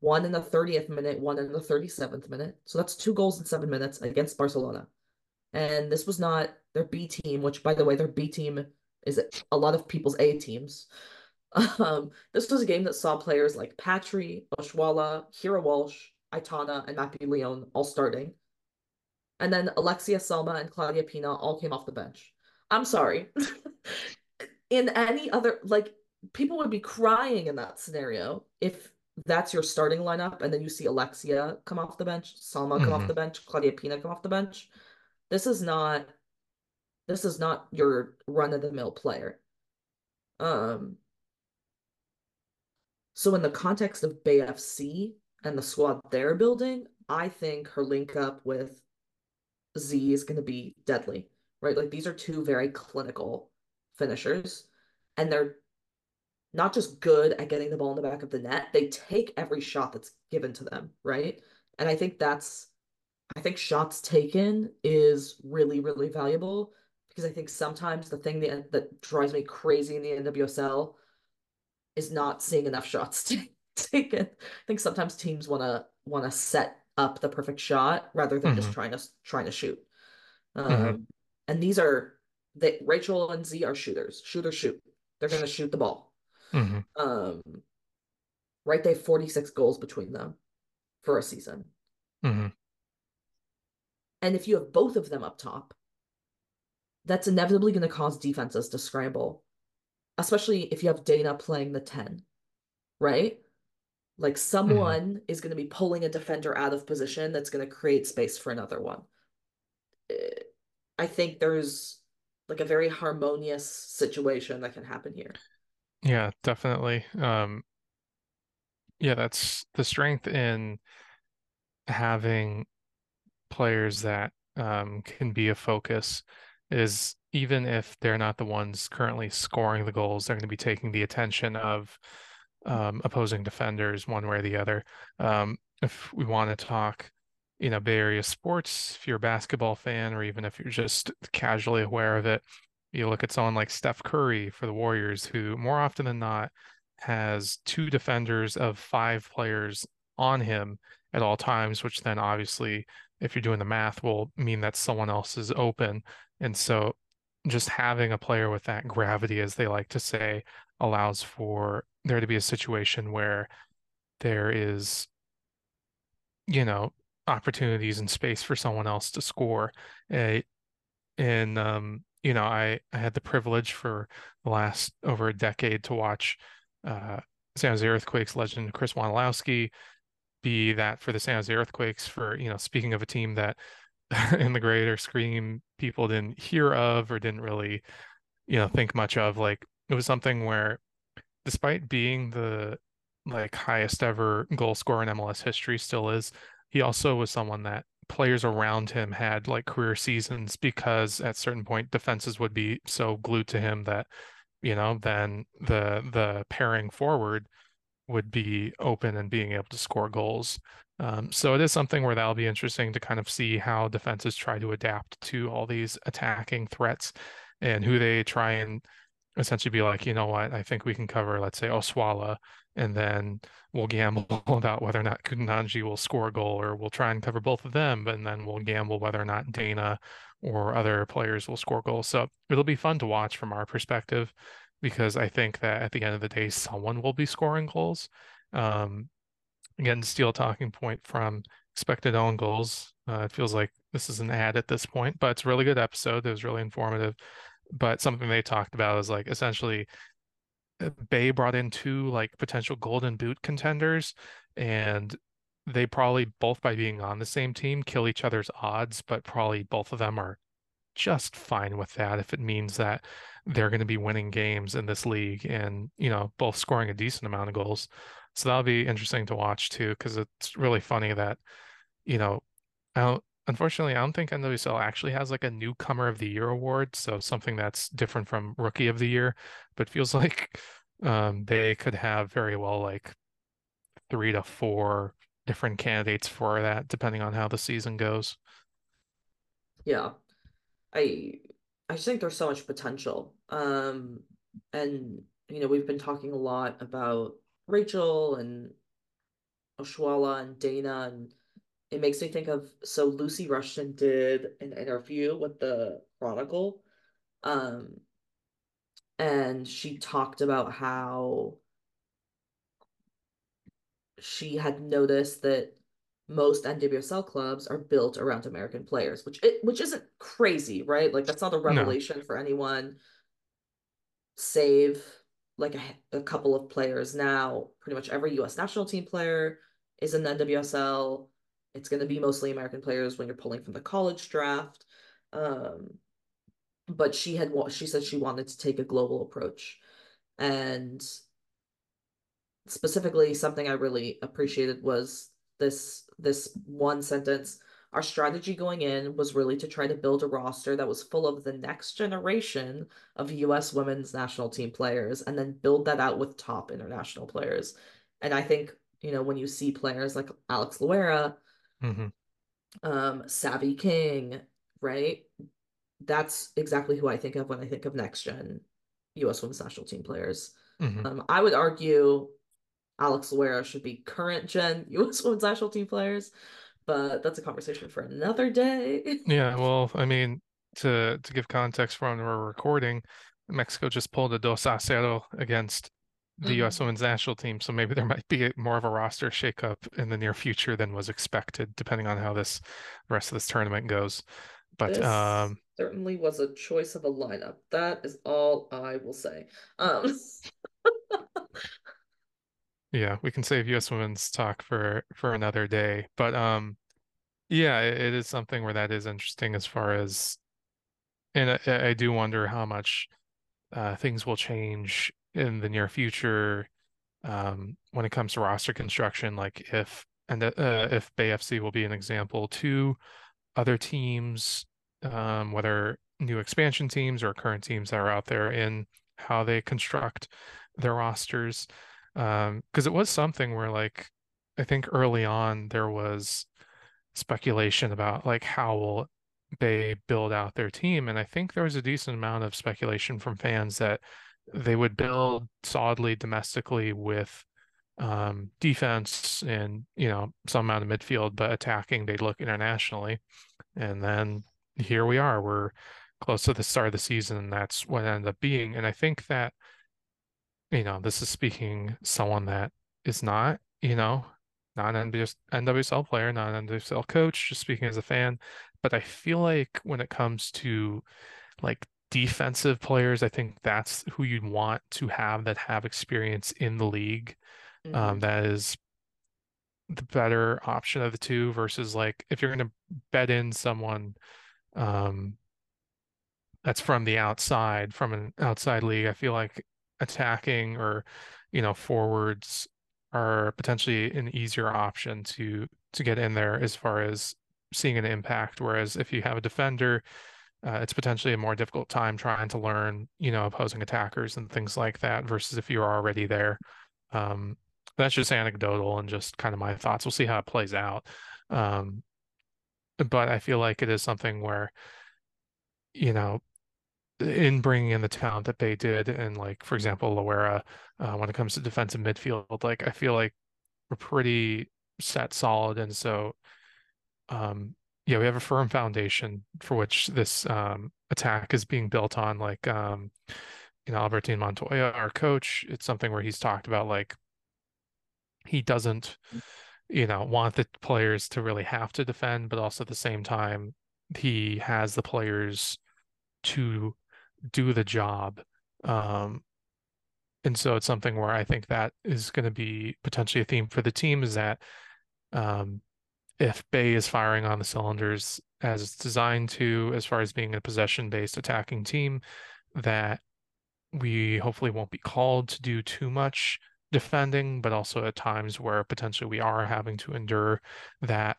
One in the 30th minute, one in the 37th minute. So that's two goals in seven minutes against Barcelona. And this was not their B team, which, by the way, their B team is a lot of people's A teams. Um, this was a game that saw players like Patri, Oshoala, Keira Walsh, Aitana, and Mapi Leon all starting. And then Alexia Salma and Claudia Pina all came off the bench. I'm sorry. in any other, like, people would be crying in that scenario if that's your starting lineup and then you see Alexia come off the bench, Salma come mm-hmm. off the bench, Claudia Pina come off the bench. This is not this is not your run of the mill player. Um so in the context of Bay FC and the squad they're building, I think her link up with Z is going to be deadly, right? Like these are two very clinical finishers and they're not just good at getting the ball in the back of the net, they take every shot that's given to them, right? And I think that's I think shots taken is really, really valuable because I think sometimes the thing that, that drives me crazy in the NWSL is not seeing enough shots taken. I think sometimes teams want to want to set up the perfect shot rather than mm-hmm. just trying to trying to shoot. Mm-hmm. Um, mm-hmm. And these are that Racheal and Z are shooters. Shoot or shoot. They're going to shoot the ball. Mm-hmm. Um, right, they have 46 goals between them for a season. Mm-hmm. And if you have both of them up top, that's inevitably going to cause defenses to scramble, especially if you have Deyna playing the 10, right? Like someone mm-hmm. is going to be pulling a defender out of position that's going to create space for another one. Eh, I think there's like a very harmonious situation that can happen here. Yeah, definitely. Um, yeah, that's the strength in having players that um, can be a focus is even if they're not the ones currently scoring the goals, they're going to be taking the attention of um, opposing defenders one way or the other. Um, if we want to talk, you know, Bay Area sports, if you're a basketball fan, or even if you're just casually aware of it, you look at someone like Steph Curry for the Warriors, who more often than not has two defenders of five players on him at all times, which then obviously, if you're doing the math, will mean that someone else is open. And so just having a player with that gravity, as they like to say, allows for there to be a situation where there is, you know, opportunities and space for someone else to score. Uh, and um, you know, I I had the privilege for the last over a decade to watch uh, San Jose Earthquakes legend Chris Wondolowski be that for the San Jose Earthquakes. For you know, speaking of a team that in the greater scream people didn't hear of or didn't really you know think much of, like it was something where, despite being the like highest ever goal scorer in MLS history, still is. He also was someone that players around him had like career seasons because at certain point defenses would be so glued to him that you know then the the pairing forward would be open and being able to score goals. Um, so it is something where that'll be interesting to kind of see how defenses try to adapt to all these attacking threats and who they try and essentially be like, you know what, I think we can cover, let's say, Oshoala, and then we'll gamble about whether or not Kundananji will score a goal, or we'll try and cover both of them, and then we'll gamble whether or not Deyna or other players will score goals. So it'll be fun to watch from our perspective because I think that at the end of the day, someone will be scoring goals. Um, again, steal talking point from expected own goals. Uh, it feels like this is an ad at this point, but it's a really good episode. It was really informative but something they talked about is like essentially Uh, Bay brought in two like potential golden boot contenders and they probably both by being on the same team kill each other's odds, but probably both of them are just fine with that if it means that they're going to be winning games in this league and you know both scoring a decent amount of goals. So that'll be interesting to watch too because it's really funny that you know I don't Unfortunately, I don't think NWSL actually has like a newcomer of the year award, so something that's different from rookie of the year, but feels like um, they could have very well like three to four different candidates for that, depending on how the season goes. Yeah, I I just think there's so much potential, um, and you know we've been talking a lot about Racheal and Oshoala and Deyna and it makes me think of so Lucy Rushton did an interview with the Chronicle, um, and she talked about how she had noticed that most NWSL clubs are built around American players, which it which isn't crazy, right? Like that's not a revelation no. for anyone, save like a, a couple of players now. Pretty much every U.S. national team player is an NWSL it's going to be mostly American players when you're pulling from the college draft. Um, but she had she said she wanted to take a global approach, and specifically something I really appreciated was this this one sentence. Our strategy going in was really to try to build a roster that was full of the next generation of US women's national team players and then build that out with top international players. And I think, you know, when you see players like Alex Loera mm-hmm. um, Savy King, right? That's exactly who I think of when I think of next gen U.S. Women's National Team players. Mm-hmm. Um, I would argue Alex Loera should be current gen U.S. Women's National Team players, but that's a conversation for another day. yeah, well, I mean, to to give context for when we're recording, Mexico just pulled a dos a cero against the mm-hmm. U.S. women's national team. So maybe there might be more of a roster shakeup in the near future than was expected, depending on how this rest of this tournament goes. But this um, certainly was a choice of a lineup. That is all I will say. Um. yeah, we can save U.S. women's talk for for another day. But um, yeah, it, it is something where that is interesting as far as, and I, I do wonder how much uh, things will change in the near future um, when it comes to roster construction, like if and uh, if Bay FC will be an example to other teams, um, whether new expansion teams or current teams that are out there in how they construct their rosters. Because um, it was something where, like, I think early on there was speculation about like how will they build out their team, and I think there was a decent amount of speculation from fans that they would build solidly domestically with um, defense and you know some amount of midfield, but attacking they'd look internationally, and then here we are. We're close to the start of the season, and that's what ended up being. And I think that you know this is speaking someone that is not you know not an NWSL player, not an NWSL coach, just speaking as a fan. But I feel like when it comes to like defensive players, I think that's who you'd want to have that have experience in the league. Um, mm-hmm. Um, that is the better option of the two versus like if you're going to bet in someone um, that's from the outside, from an outside league, I feel like attacking or you know forwards are potentially an easier option to to get in there as far as seeing an impact. Whereas if you have a defender, uh, it's potentially a more difficult time trying to learn, you know, opposing attackers and things like that versus if you're already there. Um, that's just anecdotal and just kind of my thoughts. We'll see how it plays out. Um, but I feel like it is something where, you know, in bringing in the talent that they did, and like for example, Loera, uh, when it comes to defensive midfield, like I feel like we're pretty set solid, and so um, yeah, we have a firm foundation for which this um, attack is being built on. Like um, you know, Albertin Montoya, our coach, it's something where he's talked about like he doesn't you know want the players to really have to defend, but also at the same time he has the players to do the job. Um, and so it's something where I think that is going to be potentially a theme for the team is that um, if Bay is firing on the cylinders as it's designed to, as far as being a possession based attacking team, that we hopefully won't be called to do too much defending, but also at times where potentially we are having to endure that,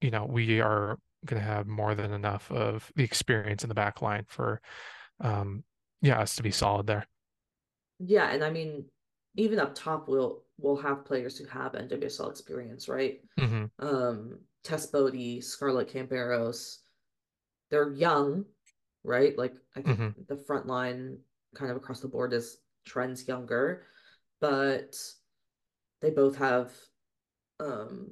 you know, we are going to have more than enough of the experience in the back line for um, yeah, us to be solid there. Yeah, and I mean, even up top, we'll we'll have players who have NWSL experience, right? Mm-hmm. Um, Tess Boade, Scarlett Camberos, they're young, right? Like I think mm-hmm. the front line kind of across the board is trends younger, but they both have um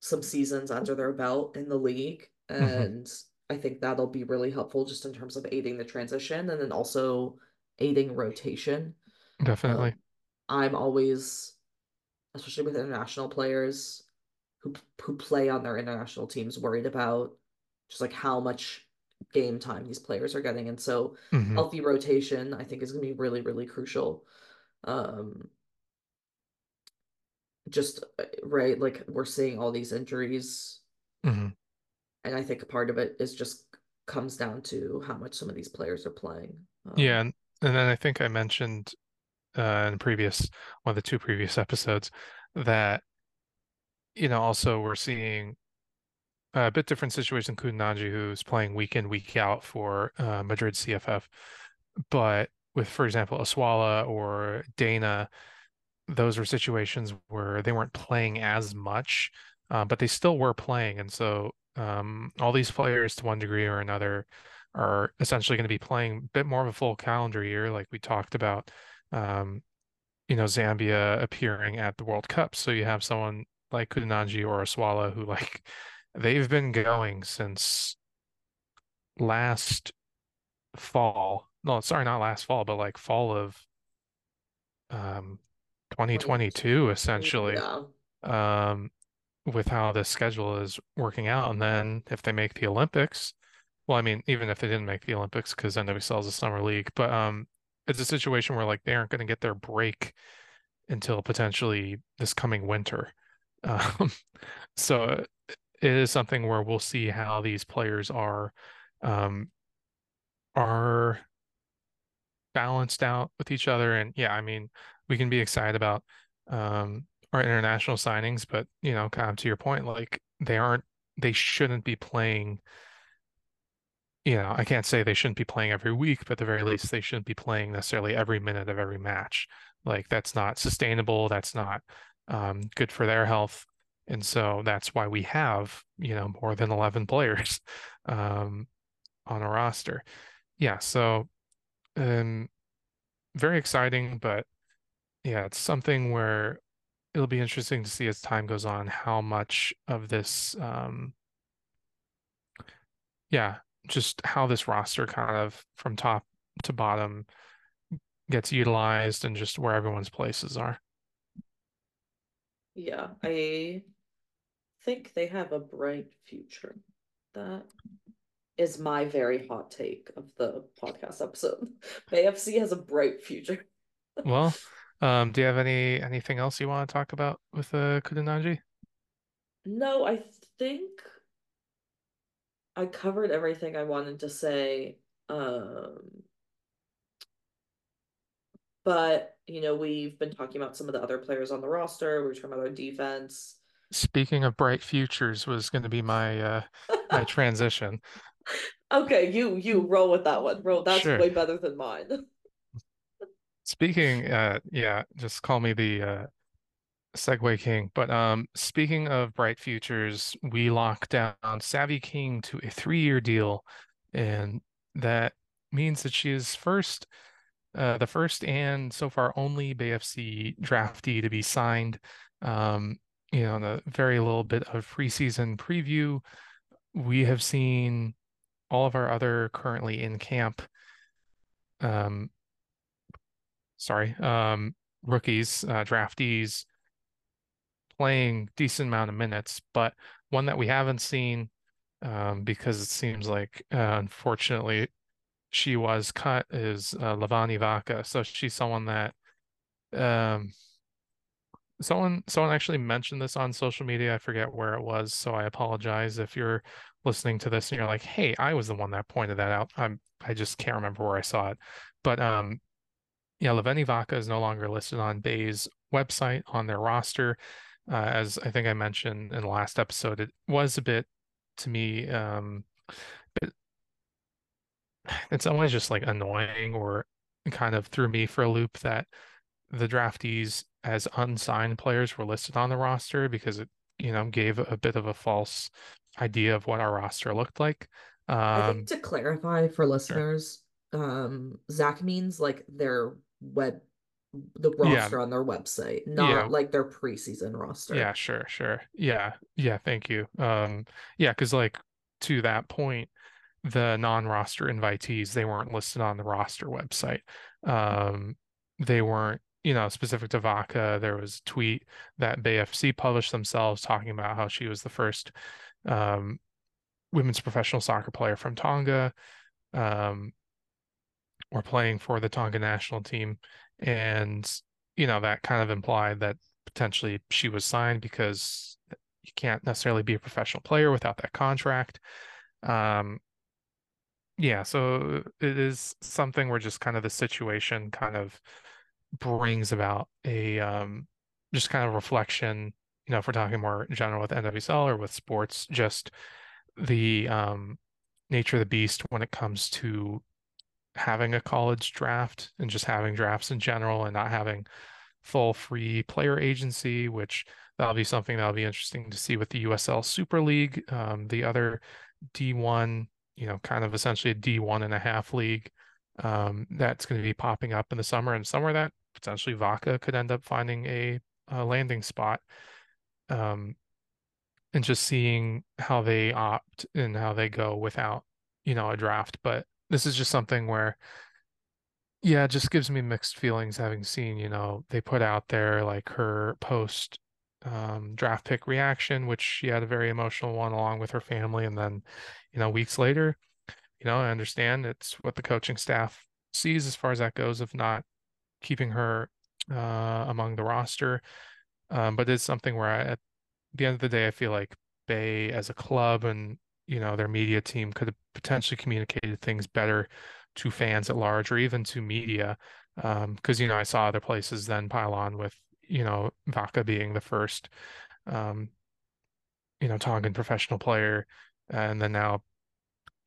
some seasons under their belt in the league mm-hmm. and mm-hmm. I think that'll be really helpful just in terms of aiding the transition and then also aiding rotation. Definitely. Um, I'm always, especially with international players who who play on their international teams, worried about just like how much game time these players are getting, and so mm-hmm. healthy rotation I think is going to be really really crucial. Um, just right, like we're seeing all these injuries. Mm-hmm and I think a part of it is just comes down to how much some of these players are playing. Um, yeah, and, and then I think I mentioned uh, in previous one of the two previous episodes that you know also we're seeing a bit different situation. Kundananji, who's playing week in week out for uh, Madrid CFF, but with, for example, Oshoala or Deyna, those were situations where they weren't playing as much, uh, but they still were playing, and so um, all these players, to one degree or another, are essentially going to be playing a bit more of a full calendar year, like we talked about. Um, you know, Zambia appearing at the World Cup. So you have someone like Kundananji or Oshoala who, like, they've been going since last fall. No, sorry, not last fall, but like fall of um 2022, essentially. Yeah. Um, with how the schedule is working out. And then if they make the Olympics, well, I mean, even if they didn't make the Olympics, because NWSL is a summer league, but um, it's a situation where like they aren't going to get their break until potentially this coming winter. Um, so it is something where we'll see how these players are um, are balanced out with each other. And yeah, I mean, we can be excited about um, are international signings, but you know, kind of to your point, like they aren't, they shouldn't be playing. You know, I can't say they shouldn't be playing every week, but at the very least, they shouldn't be playing necessarily every minute of every match. Like that's not sustainable. That's not um, good for their health, and so that's why we have you know more than eleven players um, on a roster. Yeah, so um, very exciting, but yeah, it's something where it'll be interesting to see as time goes on how much of this um yeah just how this roster kind of from top to bottom gets utilized and just where everyone's places are Yeah, I think they have a bright future. That is my very hot take of the podcast episode. AFC has a bright future. Well, um, do you have any anything else you want to talk about with uh, Kundananji? No, I think I covered everything I wanted to say. Um, but you know, we've been talking about some of the other players on the roster. We were talking about our defense. Speaking of bright futures was going to be my uh my transition. Okay, you you roll with that one. Roll. That's Sure. way better than mine. Speaking, uh, yeah, just call me the uh, Segue King. But um, speaking of bright futures, we locked down Savy King to a three-year deal, and that means that she is first, uh, the first and so far only BFC draftee to be signed. Um, you know, in a very little bit of preseason preview, we have seen all of our other currently in camp um, sorry, um, rookies, uh, draftees playing decent amount of minutes, but one that we haven't seen um, because it seems like uh, unfortunately she was cut is uh, Lavani Vaca. So she's someone that um, someone someone actually mentioned this on social media. I forget where it was, so I apologize if you're listening to this and you're like, "Hey, I was the one that pointed that out." I'm I just can't remember where I saw it, but um, yeah, Laveni Vaca is no longer listed on Bay's website on their roster. Uh, as I think I mentioned in the last episode, it was a bit to me, um, bit, it's always just like annoying or kind of threw me for a loop that the draftees as unsigned players were listed on the roster because it, you know, gave a bit of a false idea of what our roster looked like. Um, I think um, to clarify for listeners, sure. um, Zach means like their web the roster yeah. on their website, not yeah. like their preseason roster. Yeah, sure, sure. Yeah, yeah, thank you. Um, yeah, because like to that point, the non-roster invitees, they weren't listed on the roster website. Um, they weren't, you know, specific to Vaca. There was a tweet that BFC published themselves talking about how she was the first um, women's professional soccer player from Tonga. Um, or playing for the Tonga national team. And, you know, that kind of implied that potentially she was signed because you can't necessarily be a professional player without that contract. Um, yeah, so it is something where just kind of the situation kind of brings about a um, just kind of reflection, you know, if we're talking more in general with NWSL or with sports, just the um, nature of the beast when it comes to having a college draft and just having drafts in general and not having full free player agency, which that'll be something that'll be interesting to see with the USL Super League, um, the other D1, you know, kind of essentially a D1 and a half league um, that's going to be popping up in the summer and somewhere that potentially Vaca could end up finding a, a landing spot. Um, and just seeing how they opt and how they go without, you know, a draft. But this is just something where yeah, it just gives me mixed feelings having seen, you know, they put out there like her post um, draft pick reaction, which she had a very emotional one along with her family. And then, you know, weeks later, you know, I understand it's what the coaching staff sees as far as that goes of not keeping her uh, among the roster. Um, but it's something where I, at the end of the day, I feel like Bay as a club and you know their media team could have potentially communicated things better to fans at large or even to media because um, you know I saw other places then pile on with you know Vaca being the first um, you know Tongan professional player and then now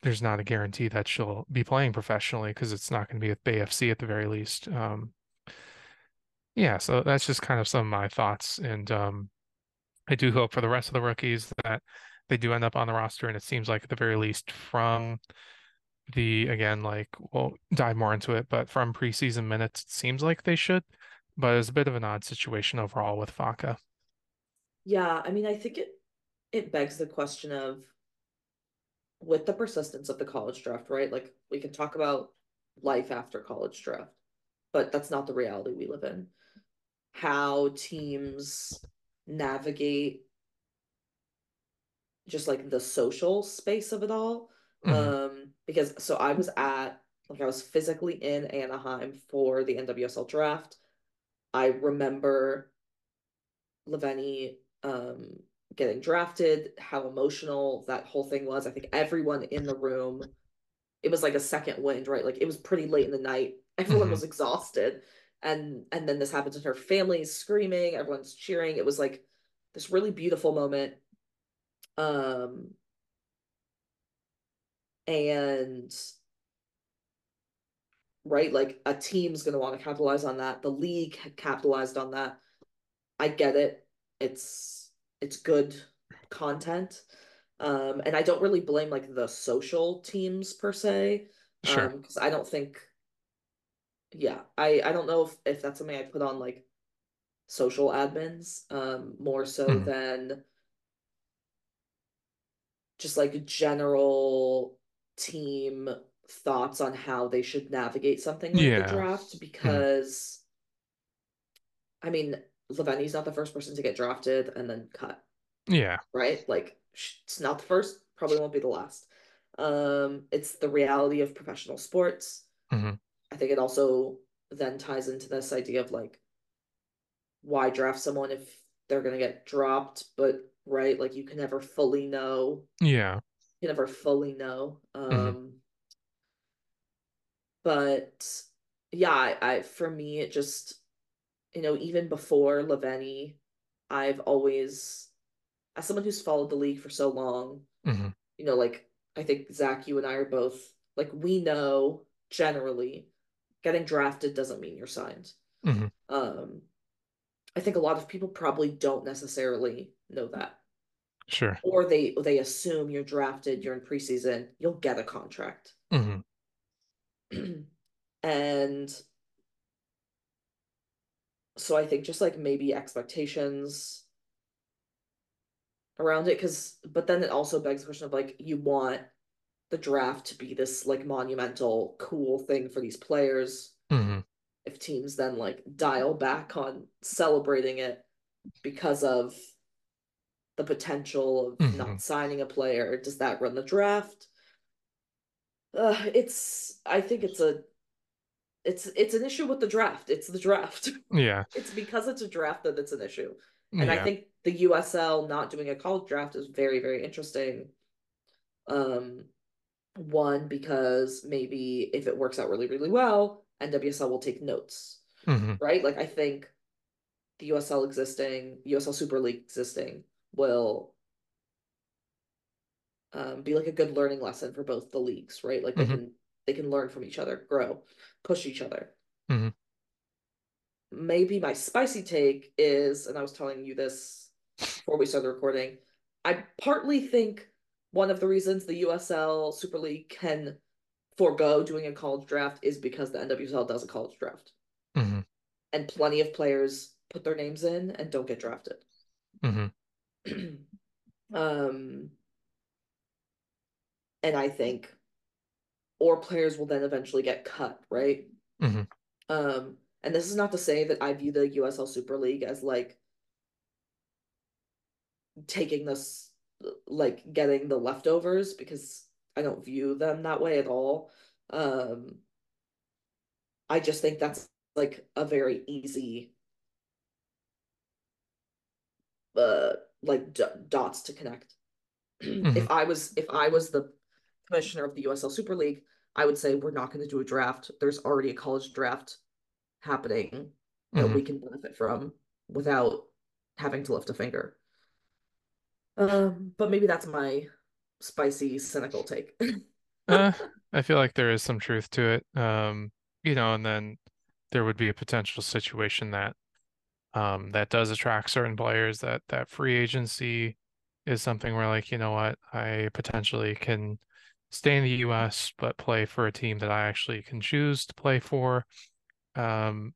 there's not a guarantee that she'll be playing professionally because it's not going to be with Bay FC at the very least. Um, yeah, so that's just kind of some of my thoughts, and um, I do hope for the rest of the rookies that they do end up on the roster, and it seems like at the very least from the again, like we'll dive more into it, but from preseason minutes, it seems like they should. But it's a bit of an odd situation overall with Vaca. Yeah, I mean, I think it it begs the question of with the persistence of the college draft, right? Like we can talk about life after college draft, but that's not the reality we live in. How teams navigate just like the social space of it all. Mm-hmm. Um, because so I was at like I was physically in Anaheim for the NWSL draft. I remember Leveni um getting drafted, how emotional that whole thing was. I think everyone in the room, it was like a second wind, right? Like it was pretty late in the night. Everyone mm-hmm. was exhausted. And and then this happens and her family's screaming, everyone's cheering. It was like this really beautiful moment. Um and right, like a team's gonna want to capitalize on that. The league capitalized on that. I get it. It's it's good content. Um, and I don't really blame like the social teams per se. Sure. Because um, I don't think yeah, I I don't know if, if that's something I put on like social admins, um, more so mm. than just like general team thoughts on how they should navigate something like yeah. the draft because mm. I mean Leveni's not the first person to get drafted and then cut. Yeah. Right? Like it's not the first, probably won't be the last. Um it's the reality of professional sports. Mm-hmm. I think it also then ties into this idea of like why draft someone if they're going to get dropped, but right, like you can never fully know. Yeah. You never fully know. Mm-hmm. Um mm-hmm. but yeah, I, I for me it just you know, even before Laveni, I've always, as someone who's followed the league for so long, mm-hmm. you know, like I think Zach, you and I are both like we know generally getting drafted doesn't mean you're signed. Mm-hmm. Um, I think a lot of people probably don't necessarily know that. Sure. Or they they assume you're drafted, you're in preseason, you'll get a contract. Mm-hmm. and so I think just like maybe expectations around it because but then it also begs the question of like you want the draft to be this like monumental cool thing for these players mm-hmm. if teams then like dial back on celebrating it because of the potential of mm-hmm. not signing a player does that run the draft uh, it's i think it's a it's it's an issue with the draft. It's the draft. Yeah. it's because it's a draft that it's an issue. And yeah. I think the USL not doing a college draft is very, very interesting. Um one, because maybe if it works out really, really well, NWSL will take notes. Mm-hmm. Right? Like I think the USL existing, USL Super League existing will um, be like a good learning lesson for both the leagues, right? Like they mm-hmm. can they can learn from each other, grow, push each other. Mm-hmm. Maybe my spicy take is, and I was telling you this before we started recording, I partly think one of the reasons the USL Super League can forego doing a college draft is because the NWSL does a college draft. Mm-hmm. And plenty of players put their names in and don't get drafted. Mm-hmm. um, and I think or players will then eventually get cut, right? Mm-hmm. Um, and this is not to say that I view the USL Super League as like taking this, like getting the leftovers because I don't view them that way at all. Um, I just think that's like a very easy, uh, like d- dots to connect. Mm-hmm. If I was if I was the commissioner of the USL Super League, I would say we're not going to do a draft. There's already a college draft happening mm-hmm. that we can benefit from without having to lift a finger. Um, but maybe that's my spicy, cynical take. uh, I feel like there is some truth to it. Um, you know, and then there would be a potential situation that um, that does attract certain players that that free agency is something where like, you know what, I potentially can stay in the US, but play for a team that I actually can choose to play for. Um,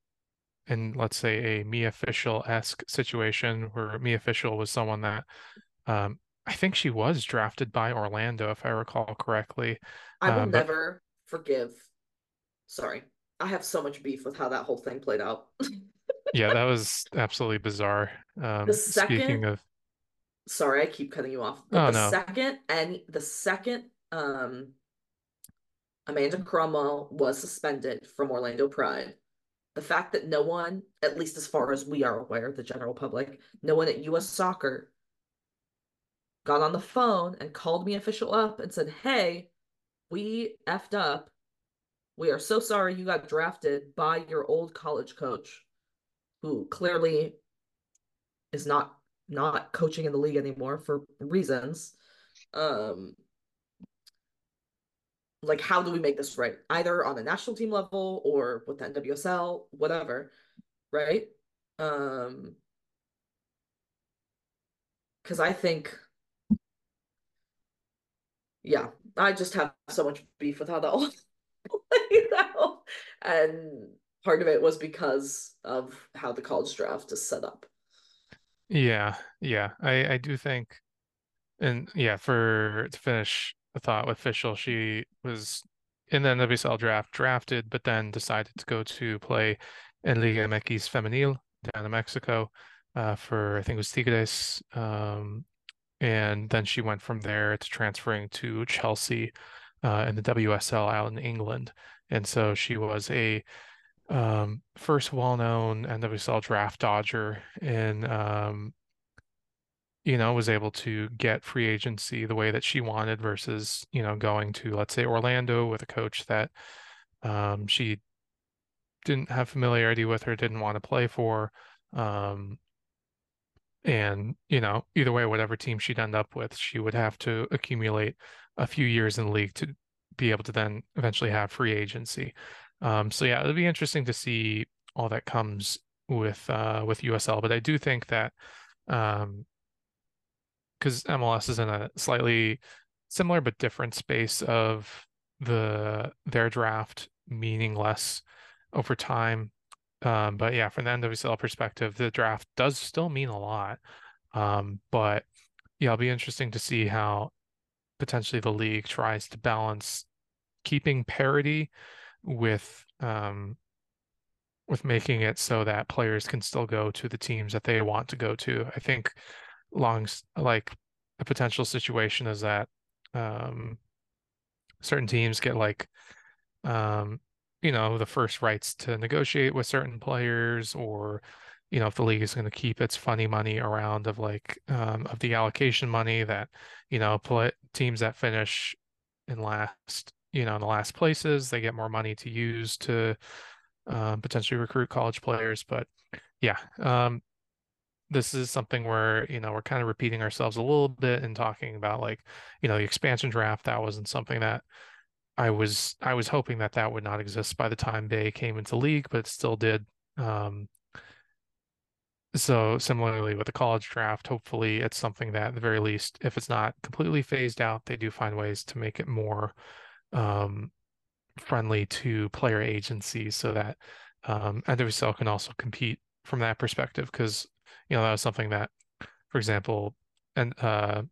and let's say a Mia Fishel esque situation where Mia Fishel was someone that um, I think she was drafted by Orlando, if I recall correctly. I will um, but... never forgive. Sorry, I have so much beef with how that whole thing played out. yeah, that was absolutely bizarre. Um, the second, speaking of, sorry, I keep cutting you off, but oh the no, second and the second um, Amanda Cromwell was suspended from Orlando Pride, the fact that no one, at least as far as we are aware, the general public, no one at U.S. Soccer got on the phone and called Mia Fishel up and said, "Hey, we effed up. We are so sorry you got drafted by your old college coach, who clearly is not not coaching in the league anymore for reasons. Um, like how do we make this right? Either on a national team level or with the NWSL, whatever, right? Um, because I think, yeah, I just have so much beef with how that all played out, and part of it was because of how the college draft is set up. Yeah, yeah. I I do think and yeah, for to finish the thought with Fishel, she was in the NWSL draft drafted, but then decided to go to play in Liga MX Femenil down in Mexico uh, for I think it was Tigres. Um, and then she went from there to transferring to Chelsea uh, in the WSL out in England. And so she was a um, first well-known NWSL draft dodger and um, you know, was able to get free agency the way that she wanted versus, you know, going to, let's say, Orlando with a coach that um, she didn't have familiarity with or didn't want to play for. Um, and, you know, either way, whatever team she'd end up with, she would have to accumulate a few years in the league to be able to then eventually have free agency. Um, so yeah, it'll be interesting to see all that comes with uh, with USL. But I do think that um, because MLS is in a slightly similar but different space of the their draft meaning less over time. Um, but yeah, from the NWSL perspective, the draft does still mean a lot. Um, but yeah, it'll be interesting to see how potentially the league tries to balance keeping parity with um, with making it so that players can still go to the teams that they want to go to. I think long like a potential situation is that um, certain teams get like um, you know the first rights to negotiate with certain players or you know if the league is going to keep its funny money around of like um, of the allocation money that you know play, teams that finish in last you know in the last places they get more money to use to um, potentially recruit college players but yeah um, this is something where you know we're kind of repeating ourselves a little bit and talking about like you know the expansion draft that wasn't something that I was I was hoping that that would not exist by the time Bay came into league, but still did. Um, so similarly with the college draft, hopefully it's something that at the very least, if it's not completely phased out, they do find ways to make it more um, friendly to player agencies so that um, NWSL can also compete from that perspective because you know, that was something that, for example, and uh,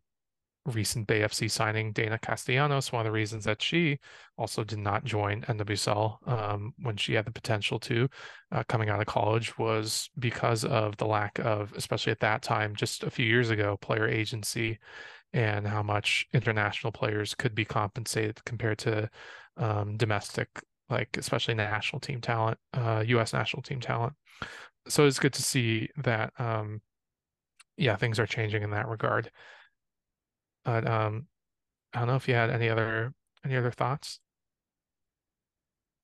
recent Bay FC signing Deyna Castellanos, one of the reasons that she also did not join NWSL um, when she had the potential to uh, coming out of college was because of the lack of, especially at that time, just a few years ago, player agency and how much international players could be compensated compared to um, domestic, like especially national team talent, uh, U.S. national team talent. So it's good to see that um yeah things are changing in that regard. But um i don't know if you had any other any other thoughts?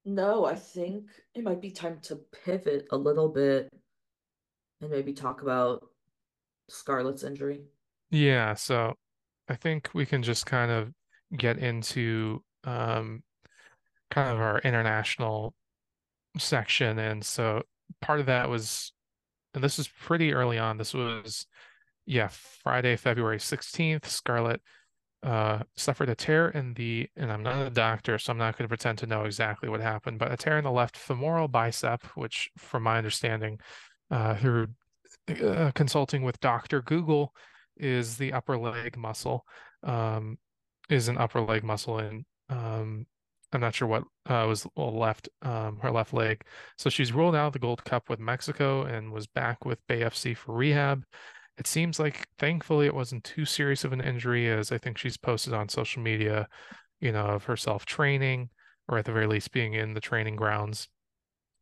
No i think it might be time to pivot a little bit and maybe talk about scarlett's injury. Yeah so i think we can just kind of get into um kind of our international section and so part of that was, and this was pretty early on. This was, yeah, Friday, February 16th. Scarlett uh, suffered a tear in the, and I'm not a doctor, so I'm not going to pretend to know exactly what happened, but a tear in the left femoral bicep, which, from my understanding, uh, through uh, consulting with Dr. Google, is the upper leg muscle, um, is an upper leg muscle and um, I'm not sure what uh, was left um, her left leg. So she's ruled out of the Gold Cup with Mexico and was back with Bay FC for rehab. It seems like thankfully it wasn't too serious of an injury, as I think she's posted on social media, you know, of herself training or at the very least being in the training grounds.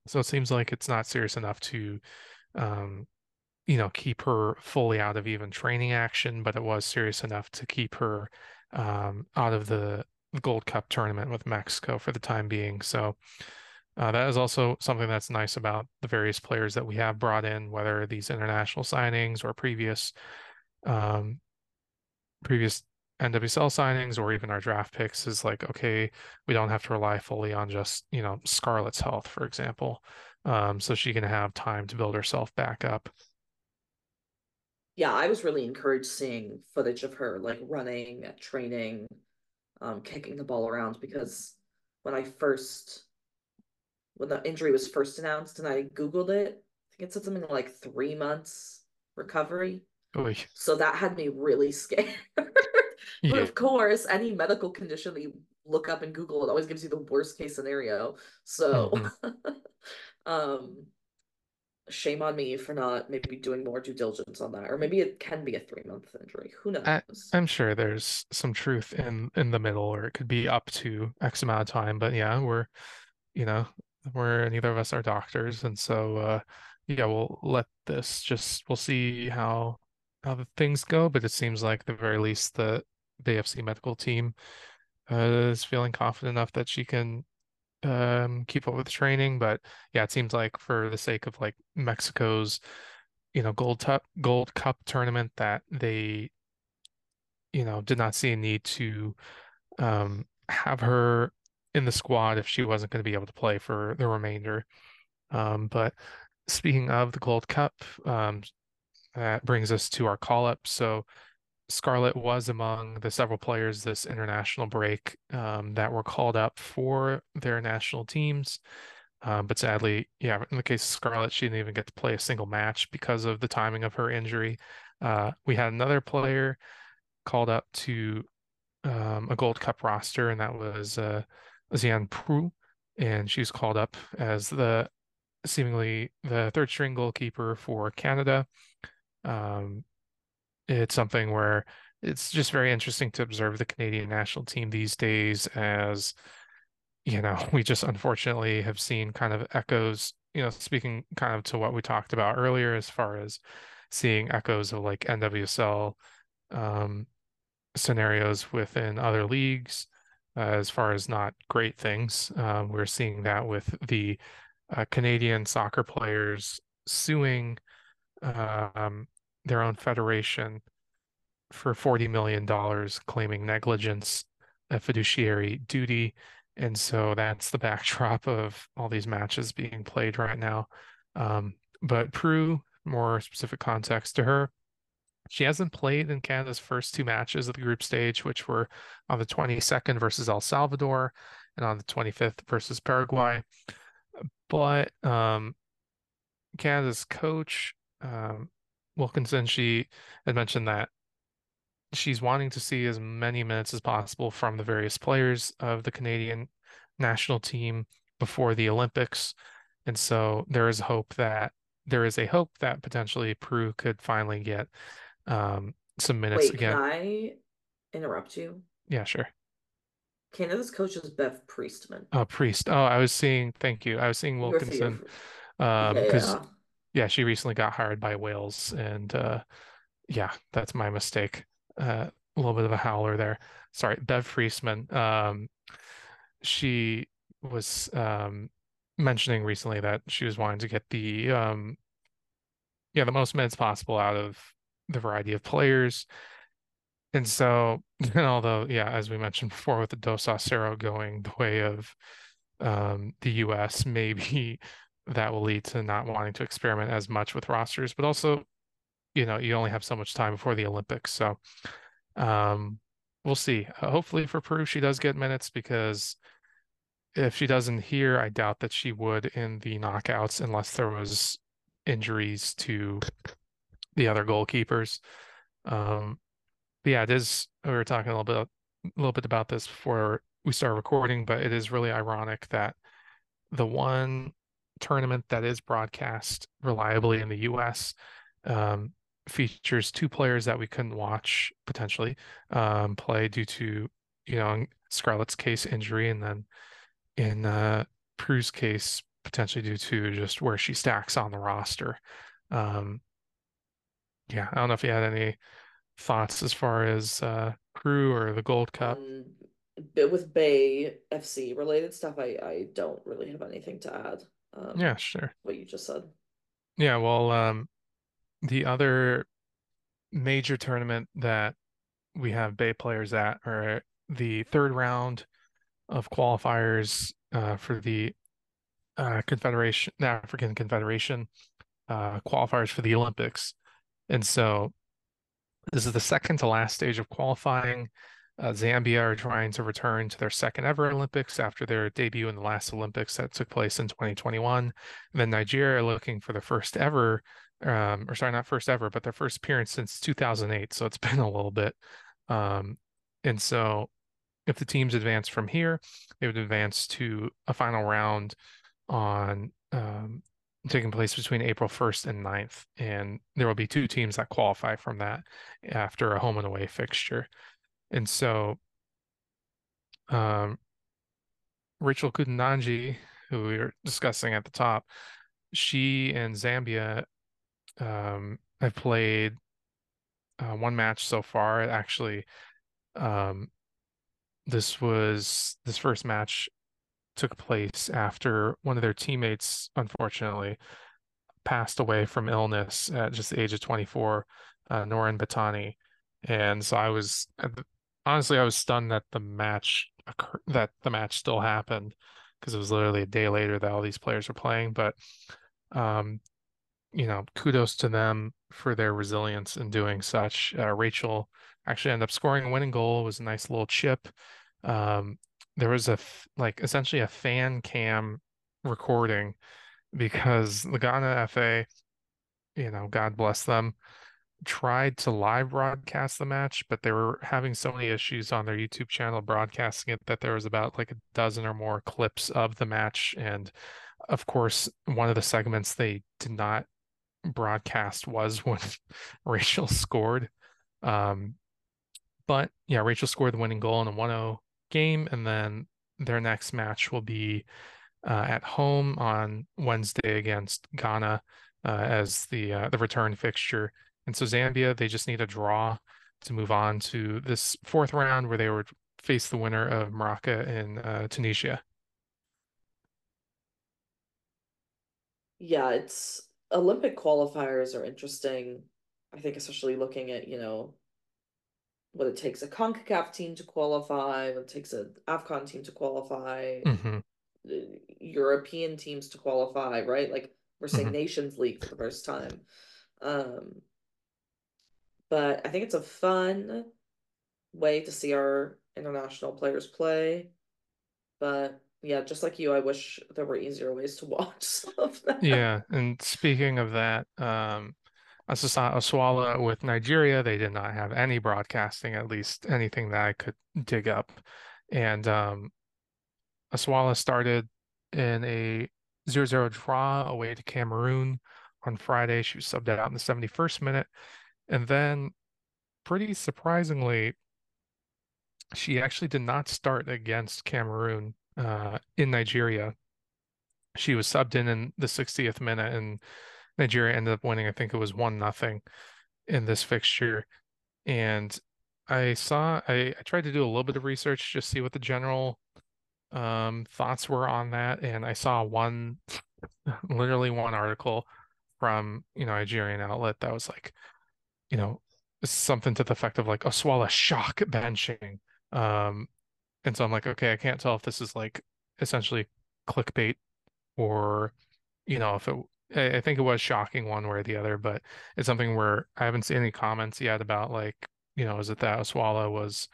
So it seems like it's not serious enough to, um, you know, keep her fully out of even training action, but it was serious enough to keep her um, out of the Gold Cup tournament with Mexico for the time being. So uh, that is also something that's nice about the various players that we have brought in, whether these international signings or previous um, previous NWSL signings or even our draft picks is like, okay, we don't have to rely fully on just, you know, Scarlett's health, for example. Um, so she can have time to build herself back up. Yeah, I was really encouraged seeing footage of her like running, training, um, kicking the ball around because when I first when the injury was first announced and I Googled it, I think it said something like three months recovery. Oy. So that had me really scared. but yeah. of course, any medical condition that you look up in Google, it always gives you the worst case scenario. So mm-hmm. um shame on me for not maybe doing more due diligence on that or maybe it can be a three month injury. Who knows? I, am sure there's some truth in in the middle or it could be up to x amount of time but yeah we're you know we're neither of us are doctors and so uh yeah we'll let this just we'll see how how the things go but it seems like the very least the the AFC medical team uh, is feeling confident enough that she can um, keep up with training. But yeah, it seems like for the sake of like Mexico's, you know, Gold Cup Gold Cup tournament, that they, you know, did not see a need to um, have her in the squad if she wasn't going to be able to play for the remainder. Um, but speaking of the Gold Cup, um, that brings us to our call up. So Scarlett was among the several players this international break um, that were called up for their national teams. Um, but sadly, yeah, in the case of Scarlett, she didn't even get to play a single match because of the timing of her injury. Uh, we had another player called up to um, a Gold Cup roster, and that was uh, Proulx, and was called up as the seemingly the third string goalkeeper for Canada. Um, it's something where it's just very interesting to observe the Canadian national team these days as you know we just unfortunately have seen kind of echoes you know speaking kind of to what we talked about earlier as far as seeing echoes of like NWSL um, scenarios within other leagues uh, as far as not great things. Um, we're seeing that with the uh, Canadian soccer players suing um, their own federation for $40 million claiming negligence, a fiduciary duty. And so that's the backdrop of all these matches being played right now. Um, but Proulx, more specific context to her, she hasn't played in Canada's first two matches of the group stage, which were on the 22nd versus El Salvador and on the 25th versus Paraguay. But um, Canada's coach, um, Wilkinson, she had mentioned that she's wanting to see as many minutes as possible from the various players of the Canadian national team before the Olympics. And so there is hope that there is a hope that potentially Proulx could finally get um, some minutes Wait, again. Can I interrupt you? Yeah, sure. Canada's coach is Bev Priestman. Oh, Priest. Oh, I was seeing. Thank you. I was seeing Wilkinson. Um, because yeah, yeah. Yeah, she recently got hired by Wales, and uh, yeah, that's my mistake uh, a little bit of a howler there. Sorry, Bev Priestman. Um, she was um, mentioning recently that she was wanting to get the um, yeah the most minutes possible out of the variety of players. And so, and although, yeah, as we mentioned before, with the Dos a Cero going the way of um, the US, maybe that will lead to not wanting to experiment as much with rosters, but also you know you only have so much time before the Olympics, so um, we'll see. Hopefully for Proulx, she does get minutes because if she doesn't here, I doubt that she would in the knockouts unless there was injuries to the other goalkeepers. Um, but yeah, it is. We were talking a little bit a little bit about this before we start recording, but it is really ironic that the one tournament that is broadcast reliably in the US um, features two players that we couldn't watch potentially um, play due to, you know, Scarlett's case injury, and then in uh, Proulx's case, potentially due to just where she stacks on the roster. Um, yeah, I don't know if you had any thoughts as far as uh, Proulx or the Gold Cup. Um, with Bay FC related stuff, I I don't really have anything to add. Um, yeah, sure. What you just said. Yeah, well, um, the other major tournament that we have Bay players at are the third round of qualifiers uh, for the uh, Confederation, the African Confederation uh, qualifiers for the Olympics. And so this is the second to last stage of qualifying. Uh, Zambia are trying to return to their second ever Olympics after their debut in the last Olympics that took place in 2021. And then Nigeria are looking for the first ever, um, or sorry, not first ever, but their first appearance since 2008. So it's been a little bit. Um, and so if the teams advance from here, they would advance to a final round on um, taking place between April 1st and 9th. And there will be two teams that qualify from that after a home and away fixture. And so um, Racheal Kundananji, who we were discussing at the top, she and Zambia um, have played uh, one match so far. Actually, um, this was this first match took place after one of their teammates, unfortunately, passed away from illness at just the age of 24, uh, Norin Batani. And so I was honestly, I was stunned that the match that the match still happened because it was literally a day later that all these players were playing. But um, you know, kudos to them for their resilience in doing such. Uh, Racheal actually ended up scoring a winning goal. It was a nice little chip. Um, there was a like essentially a fan cam recording because the Ghana FA, you know, God bless them, tried to live broadcast the match, but they were having so many issues on their YouTube channel broadcasting it that there was about like a dozen or more clips of the match. And of course, one of the segments they did not broadcast was when Racheal scored. Um, but yeah, Racheal scored the winning goal in a 1 0 game, and then their next match will be uh, at home on Wednesday against Ghana uh, as the uh, the return fixture. And so Zambia, they just need a draw to move on to this fourth round where they would face the winner of Morocco and uh, Tunisia. Yeah, it's Olympic qualifiers are interesting. I think especially looking at, you know, what it takes a CONCACAF team to qualify, what it takes an AFCON team to qualify, mm-hmm. European teams to qualify, right? Like we're saying mm-hmm. Nations League for the first time. Um, but I think it's a fun way to see our international players play. But yeah, just like you, I wish there were easier ways to watch that. Yeah, and speaking of that, um, Oshoala with Nigeria, they did not have any broadcasting, at least anything that I could dig up. And um, Oshoala started in a 0-0 draw away to Cameroon on Friday. She was subbed out in the 71st minute. And then, pretty surprisingly, she actually did not start against Cameroon uh, in Nigeria. She was subbed in in the 60th minute, and Nigeria ended up winning. I think it was one nothing in this fixture. And I saw I, I tried to do a little bit of research, just see what the general um, thoughts were on that, and I saw one, literally one article from you know Nigerian outlet that was like, you know, something to the effect of like Oshoala shock benching. Um, and so I'm like, okay, I can't tell if this is like essentially clickbait or, you know, if it, I think it was shocking one way or the other, but it's something where I haven't seen any comments yet about like, you know, is it that Oshoala was,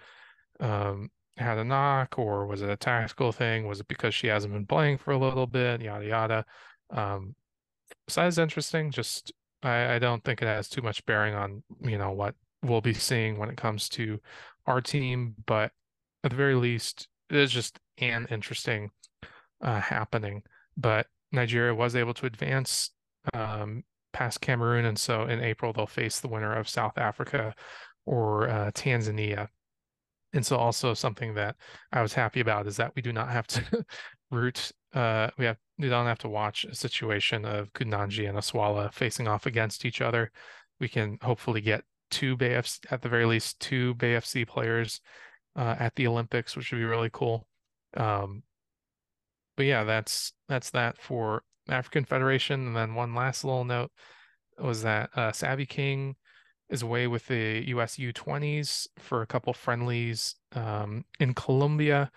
um, had a knock or was it a tactical thing? Was it because she hasn't been playing for a little bit? Yada, yada. Um, besides interesting, just, I, I don't think it has too much bearing on, you know, what we'll be seeing when it comes to our team, but at the very least, it is just an interesting uh, happening. But Nigeria was able to advance um, past Cameroon, and so in April they'll face the winner of South Africa or uh, Tanzania. And so also something that I was happy about is that we do not have to root. Uh, we have we don't have to watch a situation of Kundananji and Oshoala facing off against each other. We can hopefully get two Bay FC, at the very least two Bay FC players uh, at the Olympics, which would be really cool. Um, but yeah, that's that's that for African Federation. And then one last little note was that uh, Savy King is away with the US U20s for a couple friendlies um, in Colombia.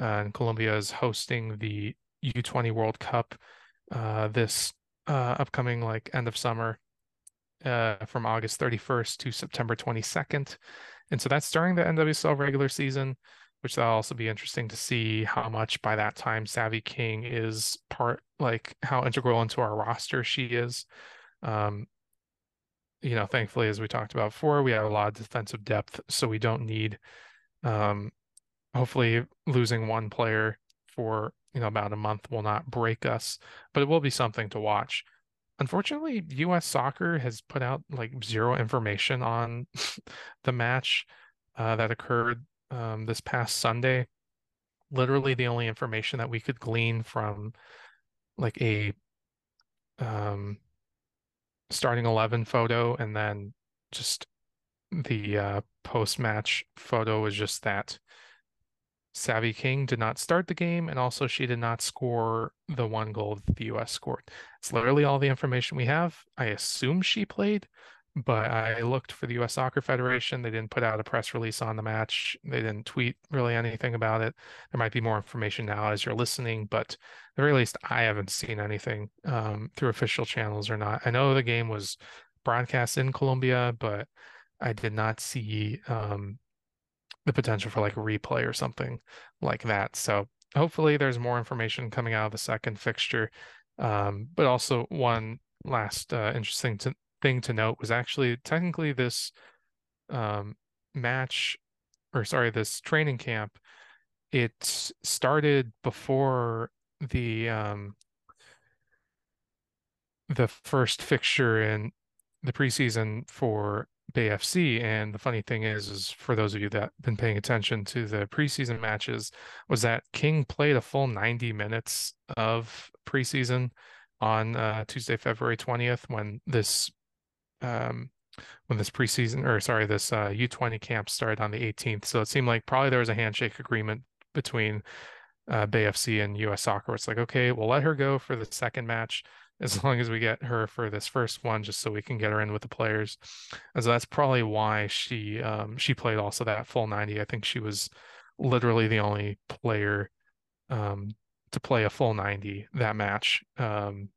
Uh, and Colombia is hosting the U20 World Cup uh, this uh, upcoming like end of summer uh, from August 31st to September 22nd. And so that's during the NWSL regular season, which that'll also be interesting to see how much by that time Savy King is part, like how integral into our roster she is. Um, you know, thankfully, as we talked about before, we have a lot of defensive depth, so we don't need, um, hopefully, losing one player for you know about a month will not break us, but it will be something to watch. Unfortunately, U.S. Soccer has put out like zero information on the match uh, that occurred um, this past Sunday. Literally, the only information that we could glean from like a um, starting 11 photo and then just the uh, post match photo was just that Savy King did not start the game, and also she did not score the one goal that the US scored. It's literally all the information we have. I assume she played, but I looked for the US Soccer Federation. They didn't put out a press release on the match. They didn't tweet really anything about it. There might be more information now as you're listening, but at the very least, I haven't seen anything um, through official channels or not. I know the game was broadcast in Colombia, but I did not see um, the potential for like replay or something like that. So hopefully, there's more information coming out of the second fixture. Um, but also, one last uh, interesting to, thing to note was actually technically this um, match, or sorry, this training camp, it started before the um, the first fixture in the preseason for Bay FC. And the funny thing is, is for those of you that have been paying attention to the preseason matches, was that King played a full 90 minutes of preseason on uh, Tuesday, February 20th, when this um, when this preseason or sorry, this uh, U20 camp started on the 18th. So it seemed like probably there was a handshake agreement between uh, Bay FC and US Soccer. It's like, okay, we'll let her go for the second match as long as we get her for this first one, just so we can get her in with the players. And so that's probably why she um, she played also that full 90. I think she was literally the only player um, to play a full 90 that match. Um,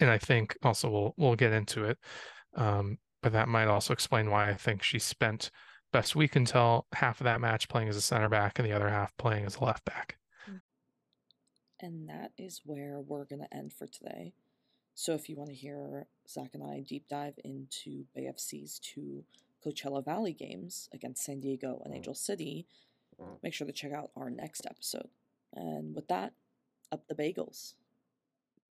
and I think also we'll we'll get into it. Um, but that might also explain why I think she spent best week until half of that match playing as a center back and the other half playing as a left back. And that is where we're going to end for today. So if you want to hear Zach and I deep dive into Bay FC's two Coachella Valley games against San Diego and mm. Angel City, mm. make sure to check out our next episode. And with that, up the bagels.